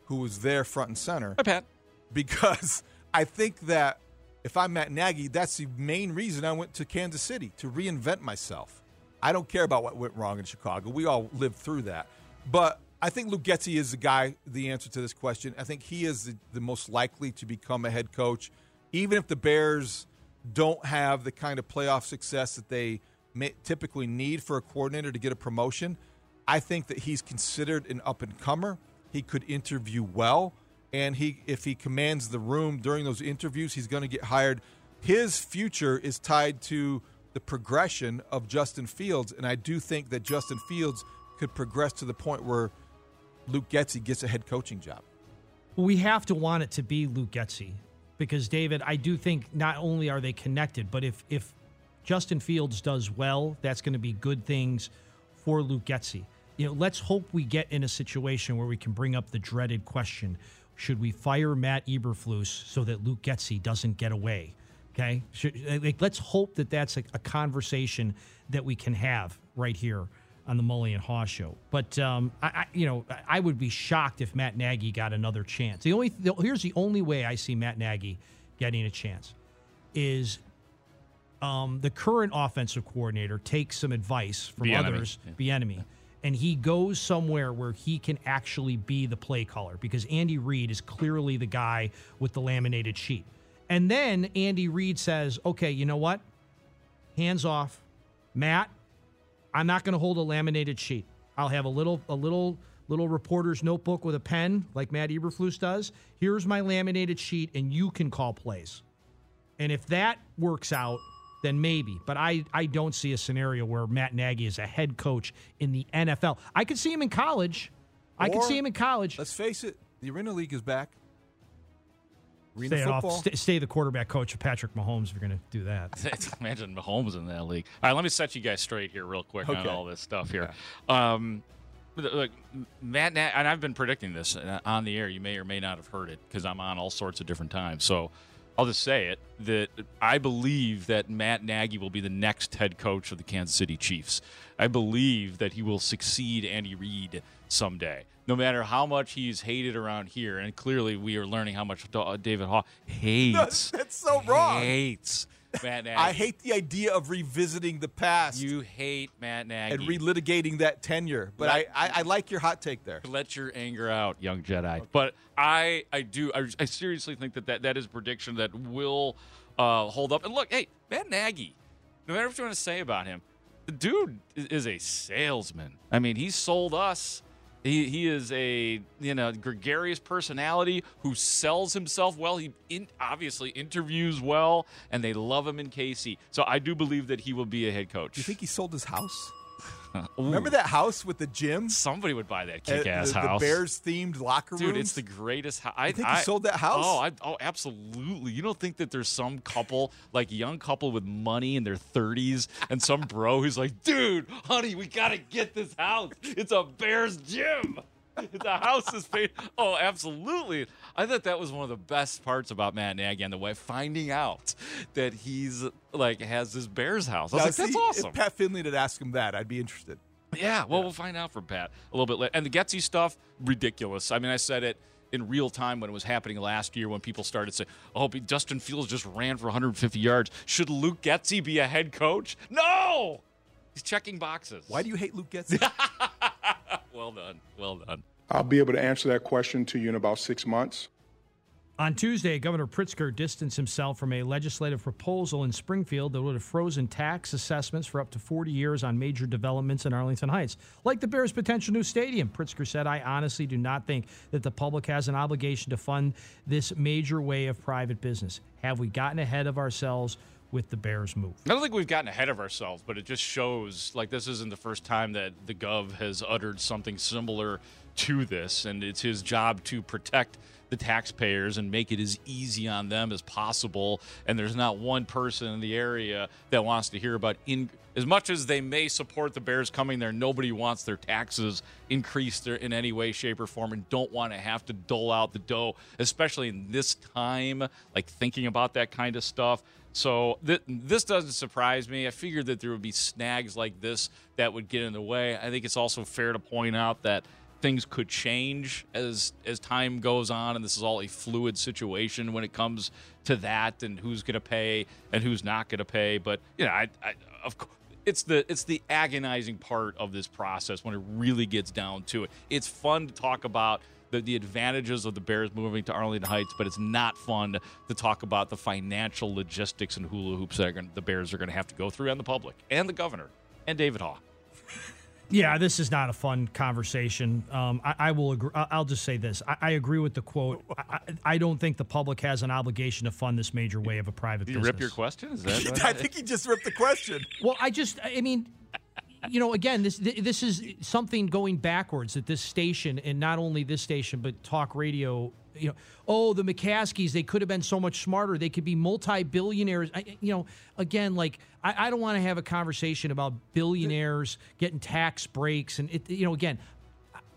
Speaker 8: who was there front and center.
Speaker 7: Hi, Pat.
Speaker 8: Because I think that if I'm Matt Nagy, that's the main reason I went to Kansas City, to reinvent myself. I don't care about what went wrong in Chicago. We all lived through that. But I think Luke Getsy is the guy, the answer to this question. I think he is the, the most likely to become a head coach, even if the Bears don't have the kind of playoff success that they may, typically need for a coordinator to get a promotion. I think that he's considered an up and comer. He could interview well, and he if he commands the room during those interviews, he's going to get hired. His future is tied to the progression of Justin Fields, and I do think that Justin Fields could progress to the point where Luke Getsy gets a head coaching job.
Speaker 11: We have to want it to be Luke Getsy because David, I do think not only are they connected, but if if Justin Fields does well, that's going to be good things for Luke Getsy. You know, let's hope we get in a situation where we can bring up the dreaded question: Should we fire Matt Eberflus so that Luke Getsy doesn't get away? Okay, Should, like, let's hope that that's a, a conversation that we can have right here on the Mully and Haugh show. But um, I, I, you know, I would be shocked if Matt Nagy got another chance. The only the, here's the only way I see Matt Nagy getting a chance is um, the current offensive coordinator takes some advice from others, the enemy, and he goes somewhere where he can actually be the play caller because Andy Reid is clearly the guy with the laminated sheet. And then Andy Reid says, "Okay, you know what? Hands off, Matt. I'm not going to hold a laminated sheet. I'll have a little a little little reporter's notebook with a pen like Matt Eberflus does. Here's my laminated sheet and you can call plays." And if that works out, then maybe. But I, I don't see a scenario where Matt Nagy is a head coach in the NFL. I could see him in college. I could see him in college.
Speaker 8: Let's face it, the Arena League is back. Arena
Speaker 11: Stay,
Speaker 8: football.
Speaker 11: off, stay, stay the quarterback coach of Patrick Mahomes if you're going to do that.
Speaker 7: Imagine Mahomes in that league. All right, let me set you guys straight here, real quick, on all this stuff here. Um, look, Matt, Na- and I've been predicting this uh, on the air. You may or may not have heard it because I'm on all sorts of different times. So I'll just say it that I believe that Matt Nagy will be the next head coach of the Kansas City Chiefs. I believe that he will succeed Andy Reid someday. No matter how much he's hated around here, and clearly we are learning how much David Haugh hates.
Speaker 8: That's so wrong.
Speaker 7: Hates Matt Nagy.
Speaker 8: I hate the idea of revisiting the past
Speaker 7: You hate Matt Nagy.
Speaker 8: and relitigating that tenure. But I, I, I like your hot take there.
Speaker 7: Let your anger out, young Jedi. But I, I do, I, I seriously think that, that that is a prediction that will uh, hold up. And look, hey, Matt Nagy, no matter what you want to say about him, the dude is a salesman. I mean, he sold us. He, he is a you know gregarious personality who sells himself well. He in, obviously interviews well, and they love him in KC. So I do believe that he will be a head coach.
Speaker 8: You think he sold his house? Remember that house with the gym?
Speaker 7: Somebody would buy that
Speaker 8: Uh,
Speaker 7: kick-ass
Speaker 8: the,
Speaker 7: house.
Speaker 8: The Bears themed locker
Speaker 7: room.
Speaker 8: Dude,
Speaker 7: it's the greatest house. I
Speaker 8: think
Speaker 7: I-
Speaker 8: sold that house?
Speaker 7: Oh, I, oh, absolutely. You don't think that there's some couple, like young couple with money in their 30s, and some bro who's like, dude, honey, we gotta get this house. It's a Bears gym. The house is paid. Oh, absolutely. I thought that was one of the best parts about Matt Nagy and the way finding out that he's like has this Bears house. I was
Speaker 8: Now,
Speaker 7: like, that's
Speaker 8: see,
Speaker 7: awesome.
Speaker 8: If Pat Finley had asked him that, I'd be interested.
Speaker 7: Yeah, well, we'll find out from Pat a little bit later. And the Getsy stuff, ridiculous. I mean, I said it in real time when it was happening last year when people started saying, oh, but Justin Fields just ran for 150 yards. Should Luke Getsy be a head coach? No! He's checking boxes.
Speaker 8: Why do you hate Luke Getsy?
Speaker 7: well done. Well done.
Speaker 10: I'll be able to answer that question to you in about six months.
Speaker 11: On Tuesday, Governor Pritzker distanced himself from a legislative proposal in Springfield that would have frozen tax assessments for up to 40 years on major developments in Arlington Heights, like the Bears' potential new stadium. Pritzker said, I honestly do not think that the public has an obligation to fund this major way of private business. Have we gotten ahead of ourselves with the Bears' move?
Speaker 7: I don't think we've gotten ahead of ourselves, but it just shows like this isn't the first time that the Gov has uttered something similar to this, and it's his job to protect the taxpayers and make it as easy on them as possible. And there's not one person in the area that wants to hear about in as much as they may support the Bears coming there. Nobody wants their taxes increased in any way, shape, or form, and don't want to have to dole out the dough, especially in this time, like thinking about that kind of stuff. So th- this doesn't surprise me. I figured that there would be snags like this that would get in the way. I think it's also fair to point out that things could change as as time goes on, and this is all a fluid situation when it comes to that and who's going to pay and who's not going to pay. But you know, I, I of course. It's the it's the agonizing part of this process when it really gets down to it. It's fun to talk about the, the advantages of the Bears moving to Arlington Heights, but it's not fun to talk about the financial logistics and hula hoops that gonna, the Bears are going to have to go through and the public and the governor and David Haugh.
Speaker 11: Yeah, this is not a fun conversation. Um, I, I will agree. I- I'll just say this: I, I agree with the quote. I, I- I don't think the public has an obligation to fund this major way of a private
Speaker 7: Did you
Speaker 11: business.
Speaker 7: rip your question? Is that
Speaker 8: I think he just ripped the question.
Speaker 11: Well, I just, I mean, you know, again, this this is something going backwards at this station, and not only this station, but talk radio. You know, oh, the McCaskeys, they could have been so much smarter. They could be multi-billionaires. You know, again, like I, I don't want to have a conversation about billionaires getting tax breaks, and it, you know, again,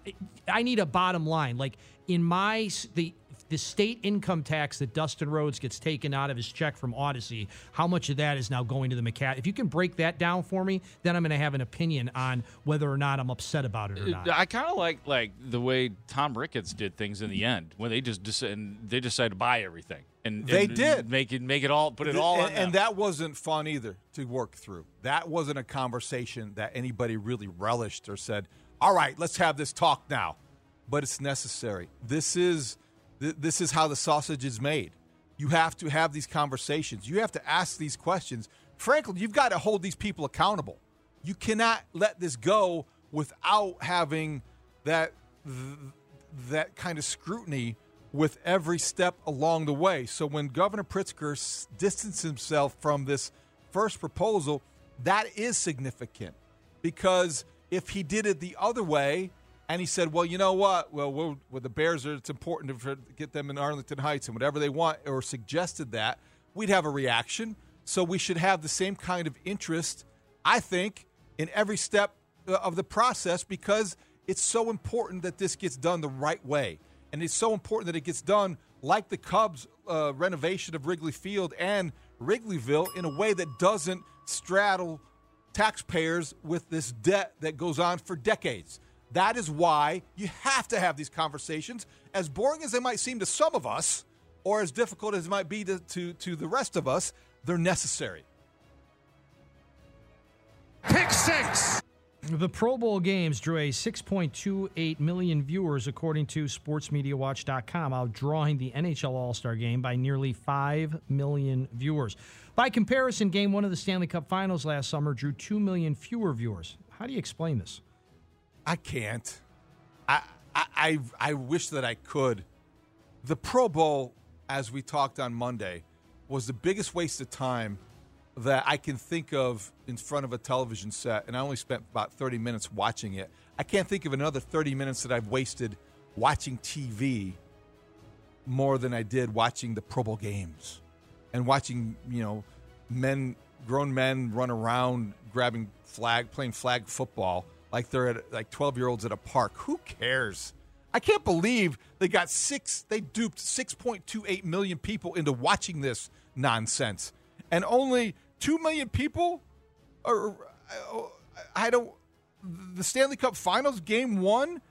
Speaker 11: I, I need a bottom line. Like in my the the state income tax that Dustin Rhodes gets taken out of his check from Audacy, how much of that is now going to the McCat? If you can break that down for me, then I'm going to have an opinion on whether or not I'm upset about it or not.
Speaker 7: I kind of like like the way Tom Ricketts did things in the end when they just dec- and they decided to buy everything and
Speaker 8: They
Speaker 7: and
Speaker 8: did.
Speaker 7: make it make it all put it
Speaker 8: Th-
Speaker 7: all
Speaker 8: and,
Speaker 7: on them.
Speaker 8: and that wasn't fun either to work through. That wasn't a conversation that anybody really relished or said, "All right, let's have this talk now." But it's necessary. This is th- this is how the sausage is made. You have to have these conversations. You have to ask these questions. Frankly, you've got to hold these people accountable. You cannot let this go without having that th- that kind of scrutiny with every step along the way. So when Governor Pritzker distanced himself from this first proposal, that is significant because if he did it the other way and he said, "Well, you know what? Well, with the Bears, it's important to get them in Arlington Heights and whatever they want," or suggested that, we'd have a reaction. So we should have the same kind of interest, I think, in every step uh, of the process because it's so important that this gets done the right way, and it's so important that it gets done like the Cubs' uh, renovation of Wrigley Field and Wrigleyville in a way that doesn't straddle taxpayers with this debt that goes on for decades. That is why you have to have these conversations, as boring as they might seem to some of us, or as difficult as it might be to, to, to the rest of us, they're necessary.
Speaker 11: Pick six. The Pro Bowl games drew a 6.28 million viewers, according to SportsMediaWatch.com, outdrawing the NHL All Star game by nearly 5 million viewers. By comparison, Game 1 of the Stanley Cup Finals last summer drew 2 million fewer viewers. How do you explain this?
Speaker 8: I can't. I, I, I, wish that I could. The Pro Bowl, as we talked on Monday, was the biggest waste of time that I can think of in front of a television set, and I only spent about 30 minutes watching it. I can't think of another 30 minutes that I've wasted watching TV more than I did watching the Pro Bowl games and watching, you know, men, grown men run around grabbing flag, playing flag football like they're at like 12 year olds at a park. Who cares? I can't believe they got six, they duped 6.28 million people into watching this nonsense. And only 2 million people are, I don't, the Stanley Cup Finals game one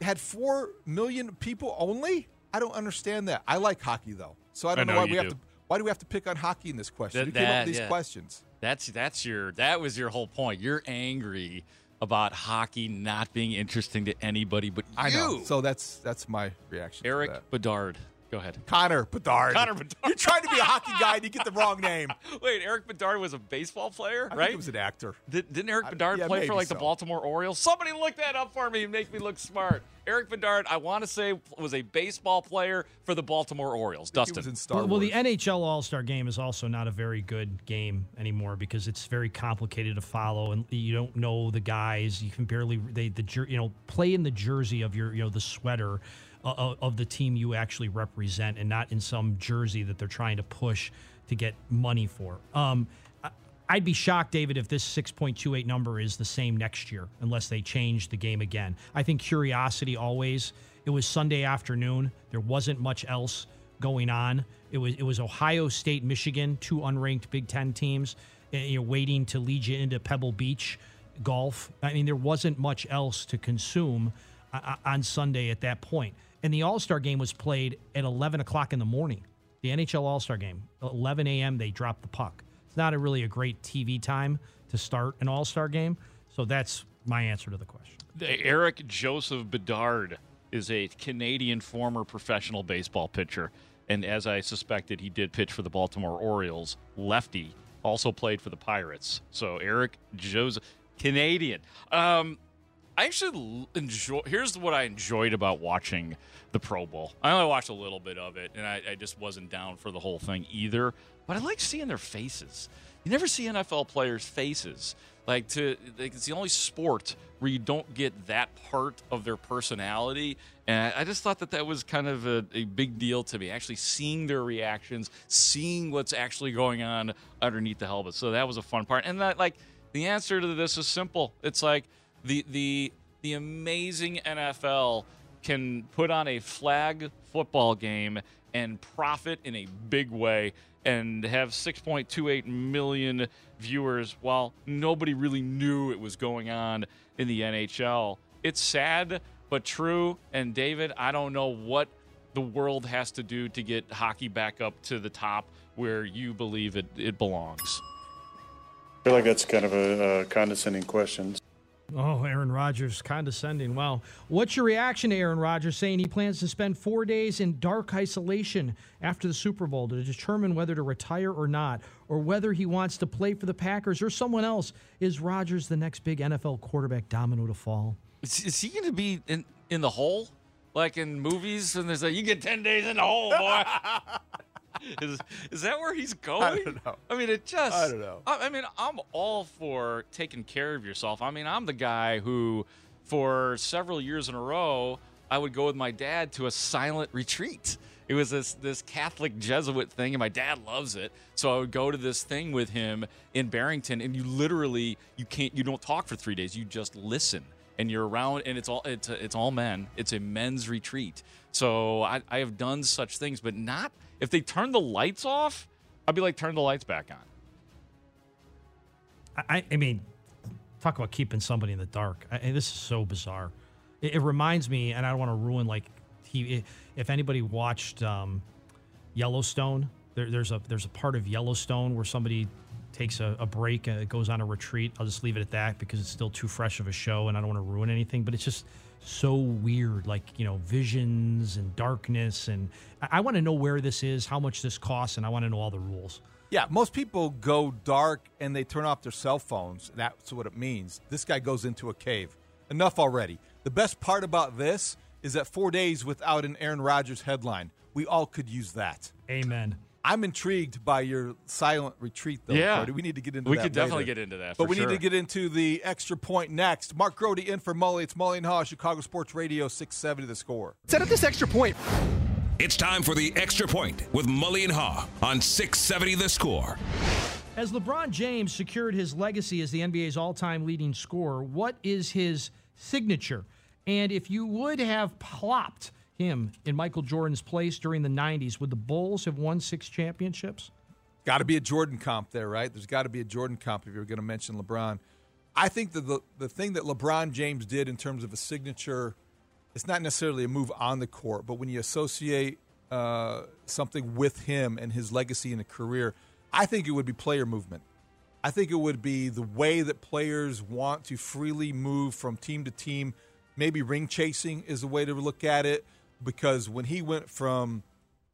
Speaker 8: had 4 million people only? I don't understand that. I like hockey though. So I don't
Speaker 7: I
Speaker 8: know,
Speaker 7: know
Speaker 8: why we have
Speaker 7: do.
Speaker 8: to why do we have to pick on hockey in this question?
Speaker 7: That-
Speaker 8: Who came up with these
Speaker 7: yeah.
Speaker 8: questions?
Speaker 7: That's that's your that was your whole point. You're angry about hockey not being interesting to anybody but you.
Speaker 8: I know. So that's that's my reaction. to
Speaker 7: Eric
Speaker 8: that.
Speaker 7: Bedard. Go ahead.
Speaker 8: Connor Bedard.
Speaker 7: Connor Bedard.
Speaker 8: You're trying to be a hockey guy and you get the wrong name.
Speaker 7: Wait, Eric Bedard was a baseball player,
Speaker 8: I
Speaker 7: right?
Speaker 8: think he was an actor.
Speaker 7: Did, didn't Erik Bedard
Speaker 8: yeah,
Speaker 7: play for like the. Baltimore Orioles? Somebody look that up for me and make me look smart. Erik Bedard, I want to say, was a baseball player for the Baltimore Orioles. Dustin.
Speaker 11: well, well, the NHL All Star game is also not a very good game anymore because it's very complicated to follow, and you don't know the guys. You can barely they the you know play in the jersey of your you know the sweater uh, of the team you actually represent, and not in some jersey that they're trying to push to get money for. Um, I'd be shocked, David, if this 6.28 number is the same next year, unless they change the game again. I think curiosity always. It was Sunday afternoon. There wasn't much else going on. It was it was Ohio State, Michigan, two unranked Big Ten teams. uh, You know, waiting to lead you into Pebble Beach golf. I mean, there wasn't much else to consume uh, on Sunday at that point. And the All Star game was played at 11 o'clock in the morning. The NHL All Star game, 11 a.m. They dropped the puck. It's not a really a great TV time to start an All Star game. So that's my answer to the question.
Speaker 7: Erik Joseph Bedard is a Canadian former professional baseball pitcher. And as I suspected, he did pitch for the Baltimore Orioles. Lefty also played for the Pirates. So Eric Joseph, Canadian. Um, I actually enjoy. Here's what I enjoyed about watching the Pro Bowl. I only watched a little bit of it, and I, I just wasn't down for the whole thing either. But I like seeing their faces. You never see NFL players' faces. Like to, like it's the only sport where you don't get that part of their personality. And I, I just thought that that was kind of a, a big deal to me. Actually seeing their reactions, seeing what's actually going on underneath the helmet. So that was a fun part. And that, like, the answer to this is simple. It's like the the the amazing NFL can put on a flag football game and profit in a big way and have 6.28 million viewers while nobody really knew it was going on in the NHL. It's sad but true and David, I don't know what the world has to do to get hockey back up to the top where you believe it, it belongs.
Speaker 16: I feel like that's kind of a, a condescending question.
Speaker 11: Oh, Aaron Rodgers, condescending. Wow. What's your reaction to Aaron Rodgers saying he plans to spend four days in dark isolation after the Super Bowl to determine whether to retire or not, or whether he wants to play for the Packers or someone else? Is Rodgers the next big NFL quarterback domino to fall?
Speaker 7: Is, is he going to be in, in the hole? like in movies, and there's like, you get 10 days in the hole, boy. is, is that where he's going?
Speaker 8: I don't know.
Speaker 7: I mean, it just.
Speaker 8: I don't know.
Speaker 7: I, I mean, I'm all for taking care of yourself. I mean, I'm the guy who, for several years in a row, I would go with my dad to a silent retreat. It was this this Catholic Jesuit thing, and my dad loves it. So I would go to this thing with him in Barrington, and you literally you can't you don't talk for three days. You just listen, and you're around, and it's all it's it's all men. It's a men's retreat. So I, I have done such things, but not if they turn the lights off. I'd be like, turn the lights back on.
Speaker 11: I, I mean, talk about keeping somebody in the dark. I, this is so bizarre. It, it, reminds me, and I don't want to ruin like TV. If anybody watched um, Yellowstone, there, there's a there's a part of Yellowstone where somebody takes a, a break and it goes on a retreat. I'll just leave it at that because it's still too fresh of a show, and I don't want to ruin anything. But it's just so weird, like you know, visions and darkness, and I, I want to know where this is, how much this costs, and I want to know all the rules.
Speaker 8: Yeah, most people go dark and they turn off their cell phones. That's what it means. This guy goes into a cave. Enough already. The best part about this is that four days without an Aaron Rodgers headline. We all could use that.
Speaker 11: Amen.
Speaker 8: I'm intrigued by your silent retreat, though.
Speaker 7: Yeah,
Speaker 8: Cody. we need to get into that?
Speaker 7: we
Speaker 8: that.
Speaker 7: could definitely get into that.
Speaker 8: but we
Speaker 7: sure.
Speaker 8: need to get into the extra point next. Mark Grote in for Mully. It's Mully and Haugh, Chicago Sports Radio, six seventy. The score.
Speaker 17: Set up this extra point.
Speaker 1: It's time for the extra point with Mully and Haugh on 670 The Score.
Speaker 11: As LeBron James secured his legacy as the NBA's all-time leading scorer, what is his signature? And if you would have plopped him in Michael Jordan's place during the 90s, would the Bulls have won six championships?
Speaker 8: Got to be a Jordan comp there, right? There's got to be a Jordan comp if you're going to mention LeBron. I think that the, the thing that LeBron James did in terms of a signature, it's not necessarily a move on the court, but when you associate uh, something with him and his legacy in a career, I think it would be player movement. I think it would be the way that players want to freely move from team to team. Maybe ring chasing is the way to look at it because when he went from,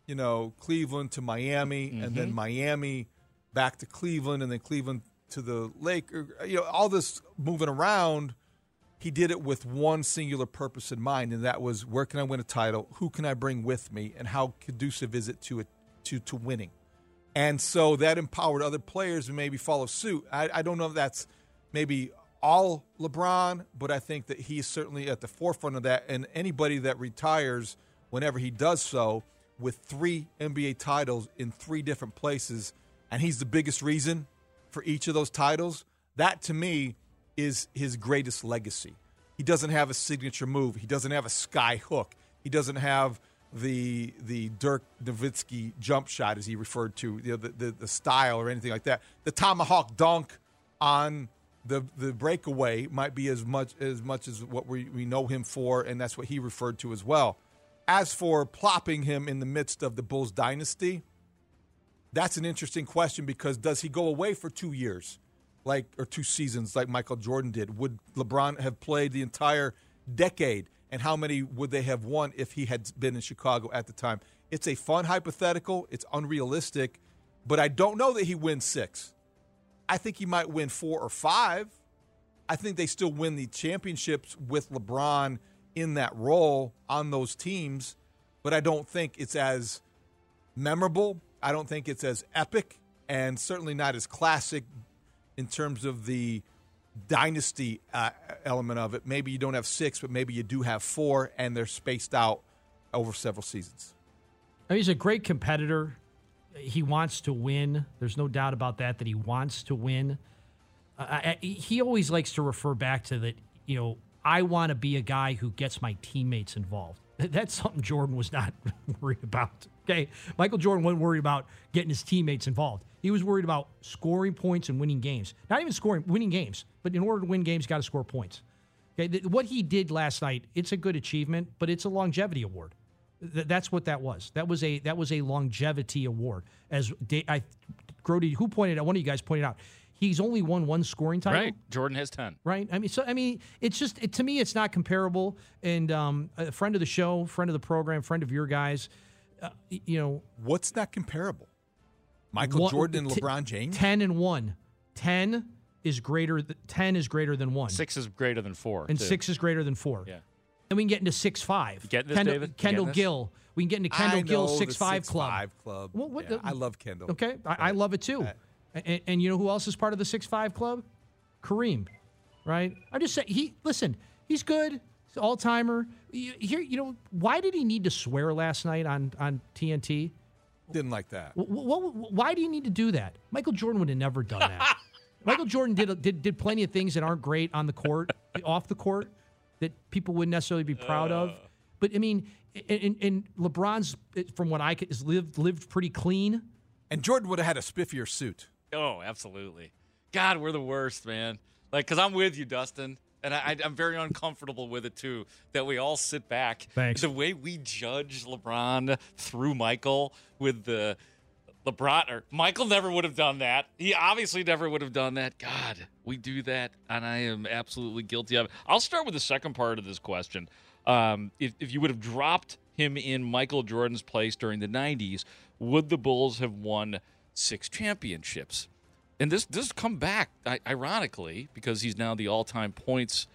Speaker 8: you know, Cleveland to Miami mm-hmm. and then Miami back to Cleveland and then Cleveland to the Lakers, you know, all this moving around, he did it with one singular purpose in mind, and that was where can I win a title? Who can I bring with me? And how conducive is it to it to to winning? And so that empowered other players to maybe follow suit. I, I don't know if that's maybe all LeBron, but I think that he's certainly at the forefront of that. And anybody that retires, whenever he does so, with three NBA titles in three different places, and he's the biggest reason for each of those titles, that to me is his greatest legacy. He doesn't have a signature move. He doesn't have a sky hook. He doesn't have the the Dirk Nowitzki jump shot, as he referred to, you know, the, the, the style or anything like that. The tomahawk dunk on the the breakaway might be as much as much as what we, we know him for, and that's what he referred to as well. As for plopping him in the midst of the Bulls dynasty, that's an interesting question because does he go away for two years, like or two seasons, like Michael Jordan did? Would LeBron have played the entire decade? And how many would they have won if he had been in Chicago at the time? It's a fun hypothetical. It's unrealistic, but I don't know that he wins six. I think he might win four or five. I think they still win the championships with LeBron in that role on those teams, but I don't think it's as memorable. I don't think it's as epic, and certainly not as classic in terms of the dynasty uh, element of it. Maybe you don't have six, but maybe you do have four, and they're spaced out over several seasons.
Speaker 11: He's a great competitor. He wants to win. There's no doubt about that. That he wants to win. Uh, I, he always likes to refer back to that. You know, I want to be a guy who gets my teammates involved. That's something Jordan was not worried about. Okay, Michael Jordan wasn't worried about getting his teammates involved. He was worried about scoring points and winning games. Not even scoring, winning games. But in order to win games, got to score points. Okay, what he did last night, it's a good achievement, but it's a longevity award. That's what that was. That was a that was a longevity award. As I, Grote, who pointed out, one of you guys pointed out, he's only won one scoring title.
Speaker 7: Right. Jordan has ten.
Speaker 11: Right. I mean, so I mean, it's just it, to me, it's not comparable. And um, a friend of the show, friend of the program, friend of your guys, uh, you know,
Speaker 8: what's not comparable? Michael one, Jordan and LeBron James.
Speaker 11: Ten and one. Ten is greater. Th- ten is greater than one.
Speaker 7: Six is greater than four.
Speaker 11: And
Speaker 7: too.
Speaker 11: six is greater than four.
Speaker 7: Yeah.
Speaker 11: And we can get into six five.
Speaker 7: getting this,
Speaker 11: Kendall,
Speaker 7: David?
Speaker 11: Kendall
Speaker 7: getting this?
Speaker 11: Gill. We can get into Kendall Gill
Speaker 8: know
Speaker 11: six five
Speaker 8: 6'5"
Speaker 11: club.
Speaker 8: club.
Speaker 11: Well, what
Speaker 8: Yeah,
Speaker 11: the-
Speaker 8: I love Kendall.
Speaker 11: Okay, I, I love it too. And, and you know who else is part of the six five club? Kareem, right? I'm just saying he listen. He's good. He's all timer. Here, you know, why did he need to swear last night on on TNT?
Speaker 8: Didn't like that.
Speaker 11: Wh- wh- why do you need to do that? Michael Jordan would have never done that. Michael Jordan did, did did plenty of things that aren't great on the court, off the court, that people wouldn't necessarily be proud of. Uh. But I mean, and, and LeBron's, from what I could, has lived lived pretty clean.
Speaker 8: And Jordan would have had a spiffier suit.
Speaker 7: Oh, absolutely. God, we're the worst, man. Like, because I'm with you, Dustin. And I, I'm very uncomfortable with it, too, that we all sit back.
Speaker 11: Thanks.
Speaker 7: The way we judge LeBron through Michael with the LeBron, or Michael never would have done that. He obviously never would have done that. God, we do that, and I am absolutely guilty of it. I'll start with the second part of this question. Um, if, if you would have dropped him in Michael Jordan's place during the 90s, would the Bulls have won six championships? And this this come back ironically because he's now the all-time points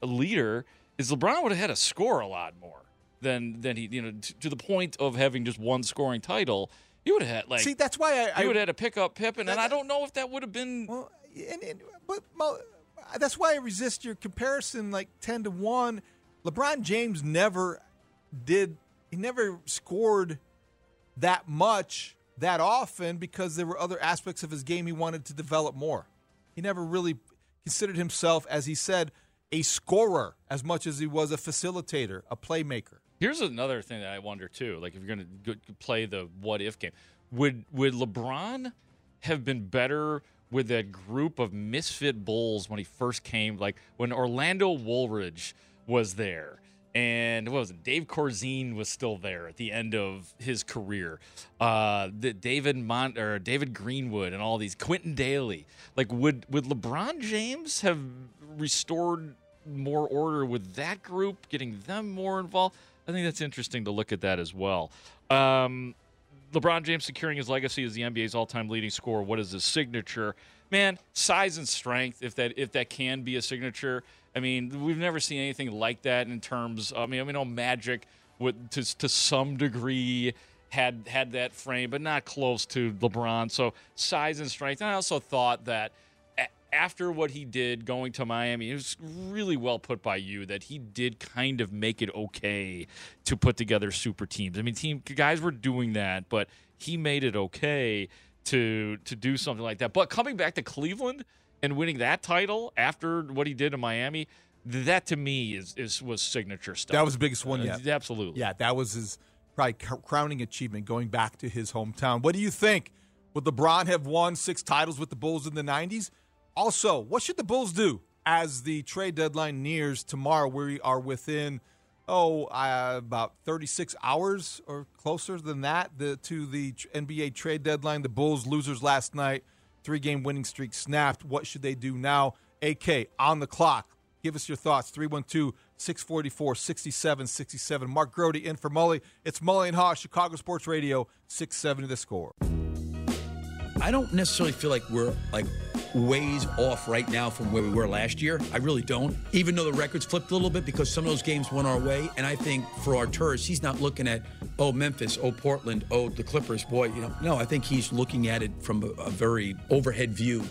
Speaker 7: leader. Is LeBron would have had to score a lot more than than he you know to the point of having just one scoring title. He would have had like
Speaker 8: See, that's why I- I-
Speaker 7: would have had to pick up Pippen, and I don't know if that would have been.
Speaker 8: Well, and, and, but that's why I resist your comparison, like ten to one. LeBron James never did. He never scored that much that often because there were other aspects of his game he wanted to develop more. He never really considered himself, as he said, a scorer as much as he was a facilitator, a playmaker.
Speaker 7: Here's another thing that I wonder too. Like if you're going to play the what if game, would would LeBron have been better with that group of misfit Bulls when he first came? Like when Orlando Woolridge was there, and what was it? Dave Corzine was still there at the end of his career. Uh, the David Mont or David Greenwood and all these Quintin Dailey. Like would would LeBron James have restored more order with that group, getting them more involved? I think that's interesting to look at that as well. Um, LeBron James securing his legacy as the NBA's all-time leading scorer. What is his signature? Man, size and strength. If that if that can be a signature, I mean, we've never seen anything like that in terms. I mean, I mean, know Magic would to to some degree had had that frame, but not close to LeBron. So size and strength. And I also thought that after what he did going to Miami, it was really well put by you that he did kind of make it okay to put together super teams. I mean, team guys were doing that, but he made it okay to to do something like that. But coming back to Cleveland and winning that title after what he did in Miami, that to me is is was signature stuff.
Speaker 8: That was the biggest one
Speaker 7: Uh,
Speaker 8: yet.
Speaker 7: Absolutely.
Speaker 8: Yeah, that was his probably crowning achievement going back to his hometown. What do you think? Would LeBron have won six titles with the Bulls in the 90s? Also, what should the Bulls do as the trade deadline nears tomorrow? We are within, oh, uh, about 36 hours or closer than that the, to the NBA trade deadline. The Bulls losers last night, three game winning streak snapped. What should they do now? AK on the clock. Give us your thoughts. 312 644 6767. Mark Grote in for Mully. It's Mully and Haugh, Chicago Sports Radio, 670 the score.
Speaker 17: I don't necessarily feel like we're like ways off right now from where we were last year. I really don't. Even though the records flipped a little bit because some of those games went our way. And I think for Arturas, he's not looking at, oh, Memphis, oh, Portland, oh, the Clippers, boy, you know. No, I think he's looking at it from a, a very overhead view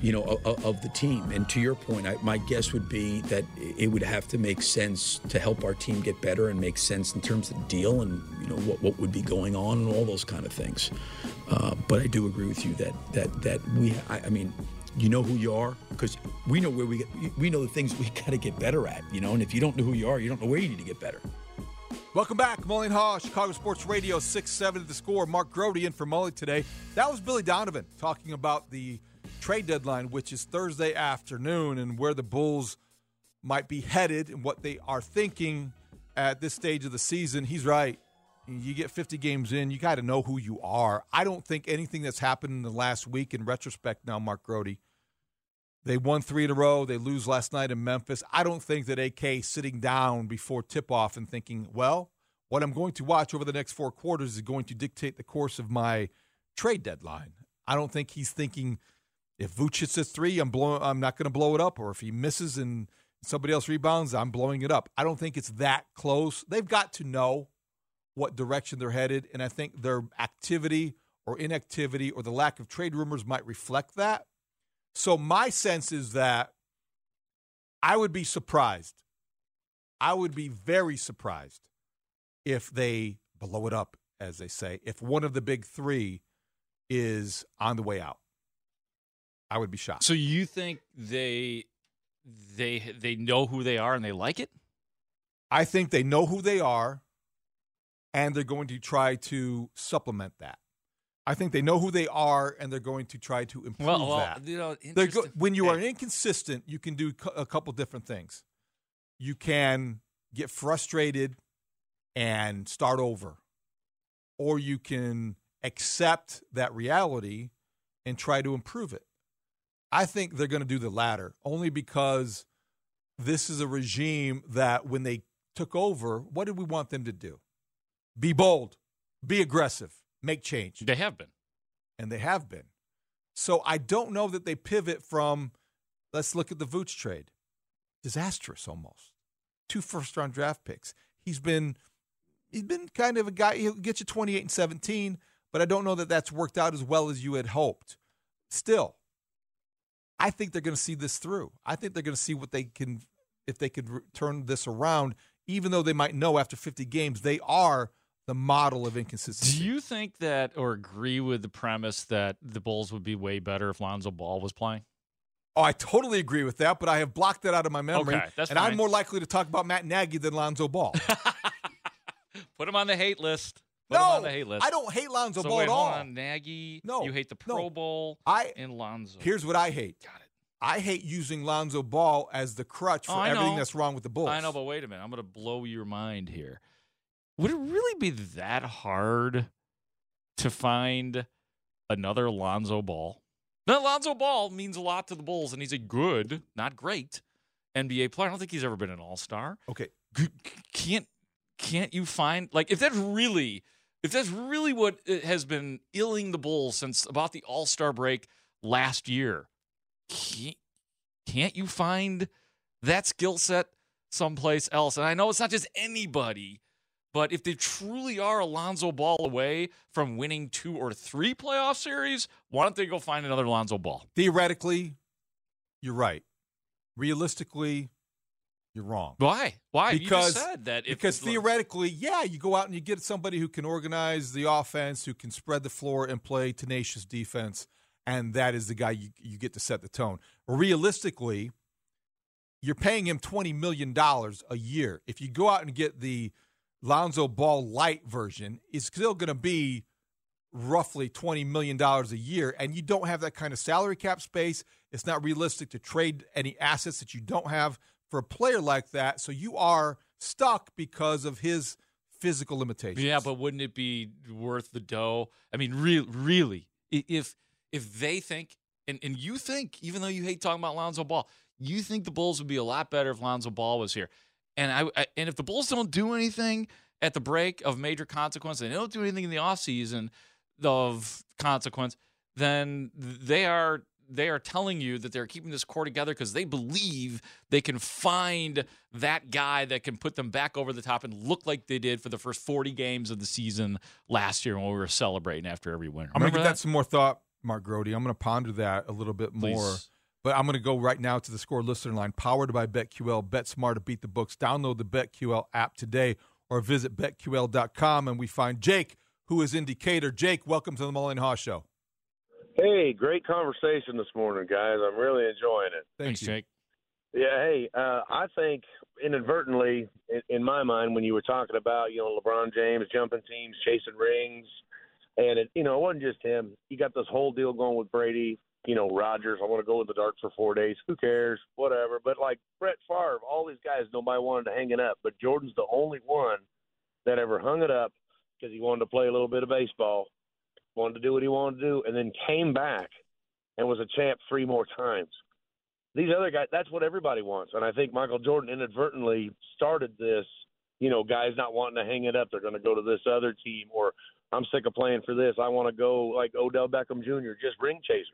Speaker 17: you know, of, of, the team. And to your point, I, my guess would be that it would have to make sense to help our team get better and make sense in terms of the deal and you know what, what would be going on and all those kind of things. Uh, but I do agree with you that that that we, I, I mean, you know who you are because we know where we get, we know the things we got to get better at. You know, and if you don't know who you are, you don't know where you need to get better.
Speaker 8: Welcome back, Mully and Haugh, Chicago Sports Radio, 6 7 to the score. Mark Grote in for Mully today. That was Billy Donovan talking about the trade deadline, which is Thursday afternoon, and where the Bulls might be headed and what they are thinking at this stage of the season. He's right. You get 50 games in, you got to know who you are. I don't think anything that's happened in the last week, in retrospect now, Mark Grote, they won three in a row. They lose last night in Memphis. I don't think that AK sitting down before tip off and thinking, well, what I'm going to watch over the next four quarters is going to dictate the course of my trade deadline. I don't think he's thinking if Vooch hits a three, I'm blowing. I'm not going to blow it up, or if he misses and Somebody else rebounds, I'm blowing it up. I don't think it's that close. They've got to know what direction they're headed, and I think their activity or inactivity or the lack of trade rumors might reflect that. So my sense is that I would be surprised. I would be very surprised if they blow it up, as they say, if one of the big three is on the way out. I would be shocked.
Speaker 7: So you think they they they know who they are and they like it?
Speaker 8: I think they know who they are and they're going to try to supplement that. I think they know who they are and they're going to try to improve
Speaker 7: Well, well,
Speaker 8: that.
Speaker 7: you know,
Speaker 8: go- when you are inconsistent, you can do a couple different things. You can get frustrated and start over, or you can accept that reality and try to improve it. I think they're going to do the latter only because this is a regime that when they took over, what did we want them to do? Be bold, be aggressive, make change.
Speaker 7: They have been.
Speaker 8: And they have been. So I don't know that they pivot from, let's look at the Vooch trade. Disastrous almost. Two first round draft picks. He's been he's been kind of a guy he'll get you 28 and 17, but I don't know that that's worked out as well as you had hoped. Still, I think they're going to see this through. I think they're going to see what they can if they could turn this around even though they might know after 50 games they are the model of inconsistency.
Speaker 7: Do you think that or agree with the premise that the Bulls would be way better if Lonzo Ball was playing?
Speaker 8: Oh, I totally agree with that, but I have blocked that out of my memory.
Speaker 7: Okay,
Speaker 8: and I'm more likely to talk about Matt Nagy than Lonzo Ball.
Speaker 7: Put him on the hate list. Put
Speaker 8: No,
Speaker 7: him on the hate list.
Speaker 8: I don't hate Lonzo
Speaker 7: so
Speaker 8: Ball
Speaker 7: wait,
Speaker 8: at all.
Speaker 7: on. Nagy.
Speaker 8: No,
Speaker 7: you hate the
Speaker 8: no.
Speaker 7: Pro Bowl.
Speaker 8: I
Speaker 7: and Lonzo.
Speaker 8: Here's what I hate. Got it. I hate using Lonzo Ball as the crutch for
Speaker 7: Oh,
Speaker 8: everything
Speaker 7: know.
Speaker 8: that's wrong with the Bulls.
Speaker 7: I know, but wait a minute. I'm going to blow your mind here. Would it really be that hard to find another Lonzo Ball? Now, Lonzo Ball means a lot to the Bulls, and he's a good, not great, NBA player. I don't think he's ever been an All Star.
Speaker 8: Okay,
Speaker 7: can't can't you find like if that's really if that's really what uh, has been illing the Bulls since about the All Star break last year? Can't, can't you find that skill set someplace else? And I know it's not just anybody, but if they truly are Alonzo Ball away from winning two or three playoff series, why don't they go find another Alonzo Ball?
Speaker 8: Theoretically, you're right. Realistically, you're wrong.
Speaker 7: Why? Why?
Speaker 8: Because
Speaker 7: said that if-
Speaker 8: because theoretically, yeah, you go out and you get somebody who can organize the offense, who can spread the floor and play tenacious defense, and that is the guy you, you get to set the tone. Realistically, you're paying him twenty million dollars a year. If you go out and get the Lonzo Ball light version, it's still going to be roughly twenty million dollars a year, and you don't have that kind of salary cap space. It's not realistic to trade any assets that you don't have for a player like that. So you are stuck because of his physical limitations.
Speaker 7: Yeah, but wouldn't it be worth the dough? I mean, re- really, if if they think and, and you think, even though you hate talking about Lonzo Ball, you think the Bulls would be a lot better if Lonzo Ball was here. And I, I and if the Bulls don't do anything at the break of major consequence, and they don't do anything in the offseason of consequence, then they are they are telling you that they're keeping this core together because they believe they can find that guy that can put them back over the top and look like they did for the first 40 games of the season last year when we were celebrating after every winner.
Speaker 8: I'm going to give that some more thought, Mark Grote. I'm going to ponder that a little bit more.
Speaker 7: Please.
Speaker 8: But I'm going to go right now to the score listener line, powered by BetQL. Bet smart to beat the books. Download the BetQL app today or visit betql.com. And we find Jake, who is in Decatur. Jake, welcome to the Mully and Haugh Show.
Speaker 18: Hey, great conversation this morning, guys. I'm really enjoying it.
Speaker 8: Thanks,
Speaker 7: Jake.
Speaker 18: Yeah, hey, uh, I think inadvertently, in, in my mind, when you were talking about, you know, LeBron James jumping teams, chasing rings, and it, you know, it wasn't just him. You got this whole deal going with Brady. You know, Rodgers. I want to go in the dark for four days. Who cares? Whatever. But like Brett Favre, all these guys, nobody wanted to hang it up. But Jordan's the only one that ever hung it up because he wanted to play a little bit of baseball, wanted to do what he wanted to do, and then came back and was a champ three more times these other guys that's what everybody wants and i think michael jordan inadvertently started this you know guys not wanting to hang it up they're going to go to this other team or i'm sick of playing for this i want to go like odell beckham jr just ring chasers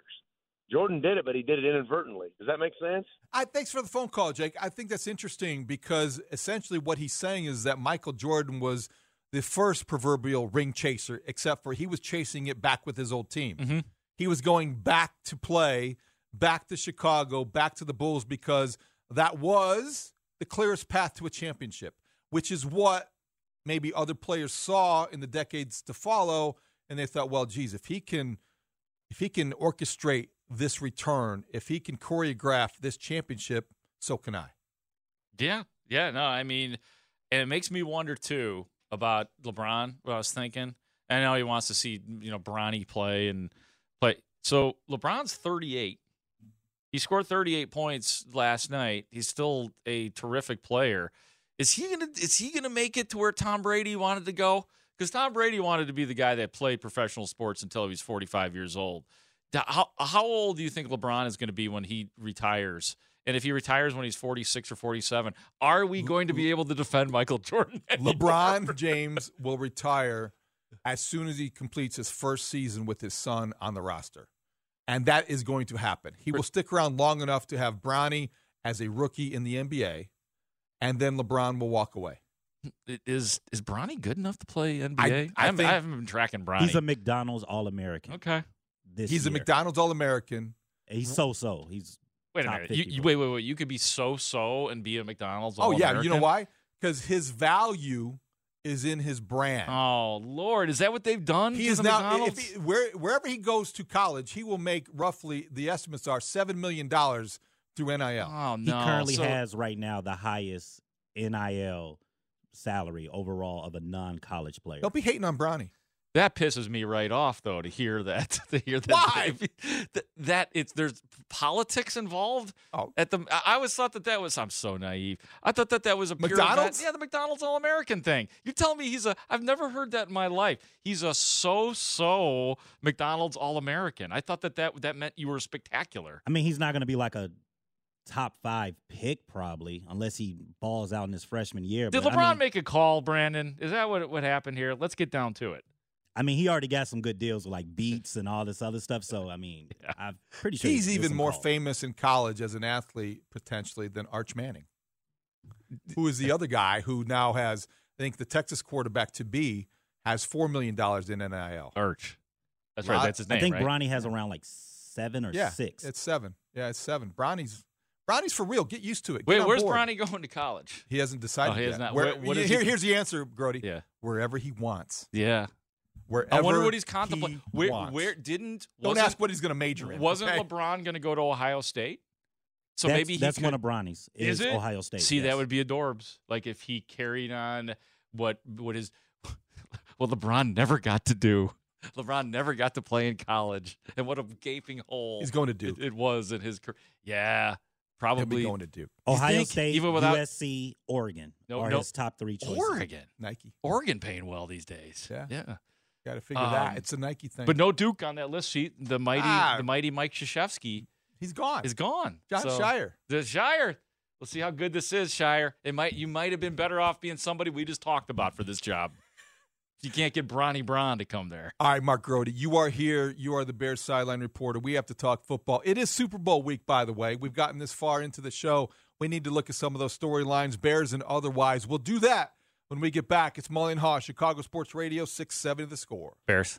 Speaker 18: Jordan did it, but he did it inadvertently. Does that make sense?
Speaker 8: I, thanks for the phone call, Jake. I think that's interesting because essentially what he's saying is that Michael Jordan was the first proverbial ring chaser, except for he was chasing it back with his old team.
Speaker 7: Mm-hmm.
Speaker 8: He was going back to play, back to Chicago, back to the Bulls because that was the clearest path to a championship, which is what maybe other players saw in the decades to follow, and they thought, well, geez, if he can, if he can orchestrate this return, if he can choreograph this championship, so can I.
Speaker 7: Yeah, yeah, no, I mean, and it makes me wonder too about LeBron. What I was thinking, I know he wants to see you know Bronny play and play. So LeBron's 38. He scored 38 points last night. He's still a terrific player. Is he gonna is he gonna make it to where Tom Brady wanted to go? Because Tom Brady wanted to be the guy that played professional sports until he was 45 years old. How how old do you think LeBron is going to be when he retires? And if he retires when he's 46 or 47, are we going to be able to defend Michael Jordan? anymore?
Speaker 8: LeBron James will retire as soon as he completes his first season with his son on the roster. And that is going to happen. He will stick around long enough to have Bronny as a rookie in the NBA, and then LeBron will walk away.
Speaker 7: Is is Bronny good enough to play NBA?
Speaker 8: I- I
Speaker 7: haven't, I haven't been tracking Bronny.
Speaker 19: He's a McDonald's All American.
Speaker 7: Okay.
Speaker 19: This
Speaker 8: He's a. McDonald's All American.
Speaker 19: He's so so. He's
Speaker 7: Wait a
Speaker 19: top
Speaker 7: minute. You, you, wait, wait, wait. You could be so so and be a McDonald's.
Speaker 8: Oh, yeah. You know why? Because his value is in his brand.
Speaker 7: Oh Lord, is that what they've done?
Speaker 8: He is
Speaker 7: the
Speaker 8: now
Speaker 7: McDonald's?
Speaker 8: if he, where, wherever he goes to college, he will make roughly the estimates are seven million dollars through NIL.
Speaker 7: Oh no,
Speaker 19: he currently has right now the highest NIL salary overall of a non-college player.
Speaker 8: Don't be hating on Bronny.
Speaker 7: That pisses me right off, though, to hear that. To hear that.
Speaker 8: Why?
Speaker 7: that, that it's there's politics involved.
Speaker 8: Oh,
Speaker 7: at the I always thought that that was. I'm so naive. I thought that that was a pure
Speaker 8: McDonald's?
Speaker 7: event. Yeah, the McDonald's All American thing. You tell me he's a? I've never heard that in my life. He's a so so McDonald's All American. I thought that that that meant you were spectacular.
Speaker 19: I mean, he's not going to be like a top five pick probably unless he balls out in his freshman year.
Speaker 7: Did
Speaker 19: but,
Speaker 7: LeBron
Speaker 19: I mean,
Speaker 7: make a call, Brandon? Is that what what happened here? Let's get down to it.
Speaker 19: I mean, he already got some good deals with like beats and all this other stuff. So I mean, I'm pretty sure
Speaker 8: He's
Speaker 19: he
Speaker 8: even more
Speaker 19: calls.
Speaker 8: famous in college as an athlete potentially than Arch Manning, who is the other guy who now has, I think, the Texas quarterback to be has four million dollars in NIL.
Speaker 7: Arch. That's right. That's his name.
Speaker 19: I think
Speaker 7: right?
Speaker 19: Bronny has around like seven or
Speaker 8: yeah,
Speaker 19: six.
Speaker 8: It's seven. Yeah, it's seven. Bronny's Bronny's for real. Get used to it. Get
Speaker 7: Wait, where's
Speaker 8: board.
Speaker 7: Bronny going to college?
Speaker 8: He hasn't decided
Speaker 7: Oh, he
Speaker 8: yet.
Speaker 7: has not.
Speaker 8: Where-
Speaker 7: Where- what
Speaker 8: here-
Speaker 7: is he-
Speaker 8: here's the answer, Grote.
Speaker 7: Yeah.
Speaker 8: Wherever he wants.
Speaker 7: Yeah.
Speaker 8: Wherever
Speaker 7: I wonder what he's contemplating.
Speaker 8: he
Speaker 7: Where,
Speaker 8: wants.
Speaker 7: where didn't
Speaker 8: Don't ask what he's going to major in.
Speaker 7: Wasn't
Speaker 8: okay?
Speaker 7: LeBron going to go to Ohio State? So
Speaker 19: That's-
Speaker 7: maybe he
Speaker 19: that's
Speaker 7: could-
Speaker 19: one of Bronny's, is
Speaker 7: it
Speaker 19: Ohio State,
Speaker 7: See, that would be adorbs. Like if he carried on what what is what LeBron never got to do. LeBron never got to play in college, and what a gaping hole
Speaker 8: He's going to Duke.
Speaker 7: It, it was in his career. Yeah, probably
Speaker 8: going to Duke.
Speaker 19: Ohio
Speaker 7: think,
Speaker 19: State,
Speaker 7: even without
Speaker 19: USC, Oregon
Speaker 7: No,
Speaker 19: are
Speaker 7: no.
Speaker 19: his top three choices.
Speaker 7: Oregon,
Speaker 8: Nike,
Speaker 7: Oregon paying well these days.
Speaker 8: Yeah.
Speaker 7: yeah.
Speaker 8: Got to figure
Speaker 7: Um,
Speaker 8: that. It's a Nike thing.
Speaker 7: But no Duke on that list sheet. The mighty,
Speaker 8: Ah.
Speaker 7: the mighty Mike Krzyzewski
Speaker 8: he's gone.
Speaker 7: is gone.
Speaker 8: John
Speaker 7: So,
Speaker 8: Shire.
Speaker 7: The Scheyer. Let's see how good this is, Scheyer. It might you might have been better off being somebody we just talked about for this job. You can't get Bronny Braun to come there.
Speaker 8: All right, Mark Grote, you are here. You are the Bears sideline reporter. We have to talk football. It is Super Bowl week, by the way. We've gotten this far into the show. We need to look at some of those storylines, Bears and otherwise. We'll do that when we get back. It's Mully and Haugh, Chicago Sports Radio, 670 the score.
Speaker 7: Bears.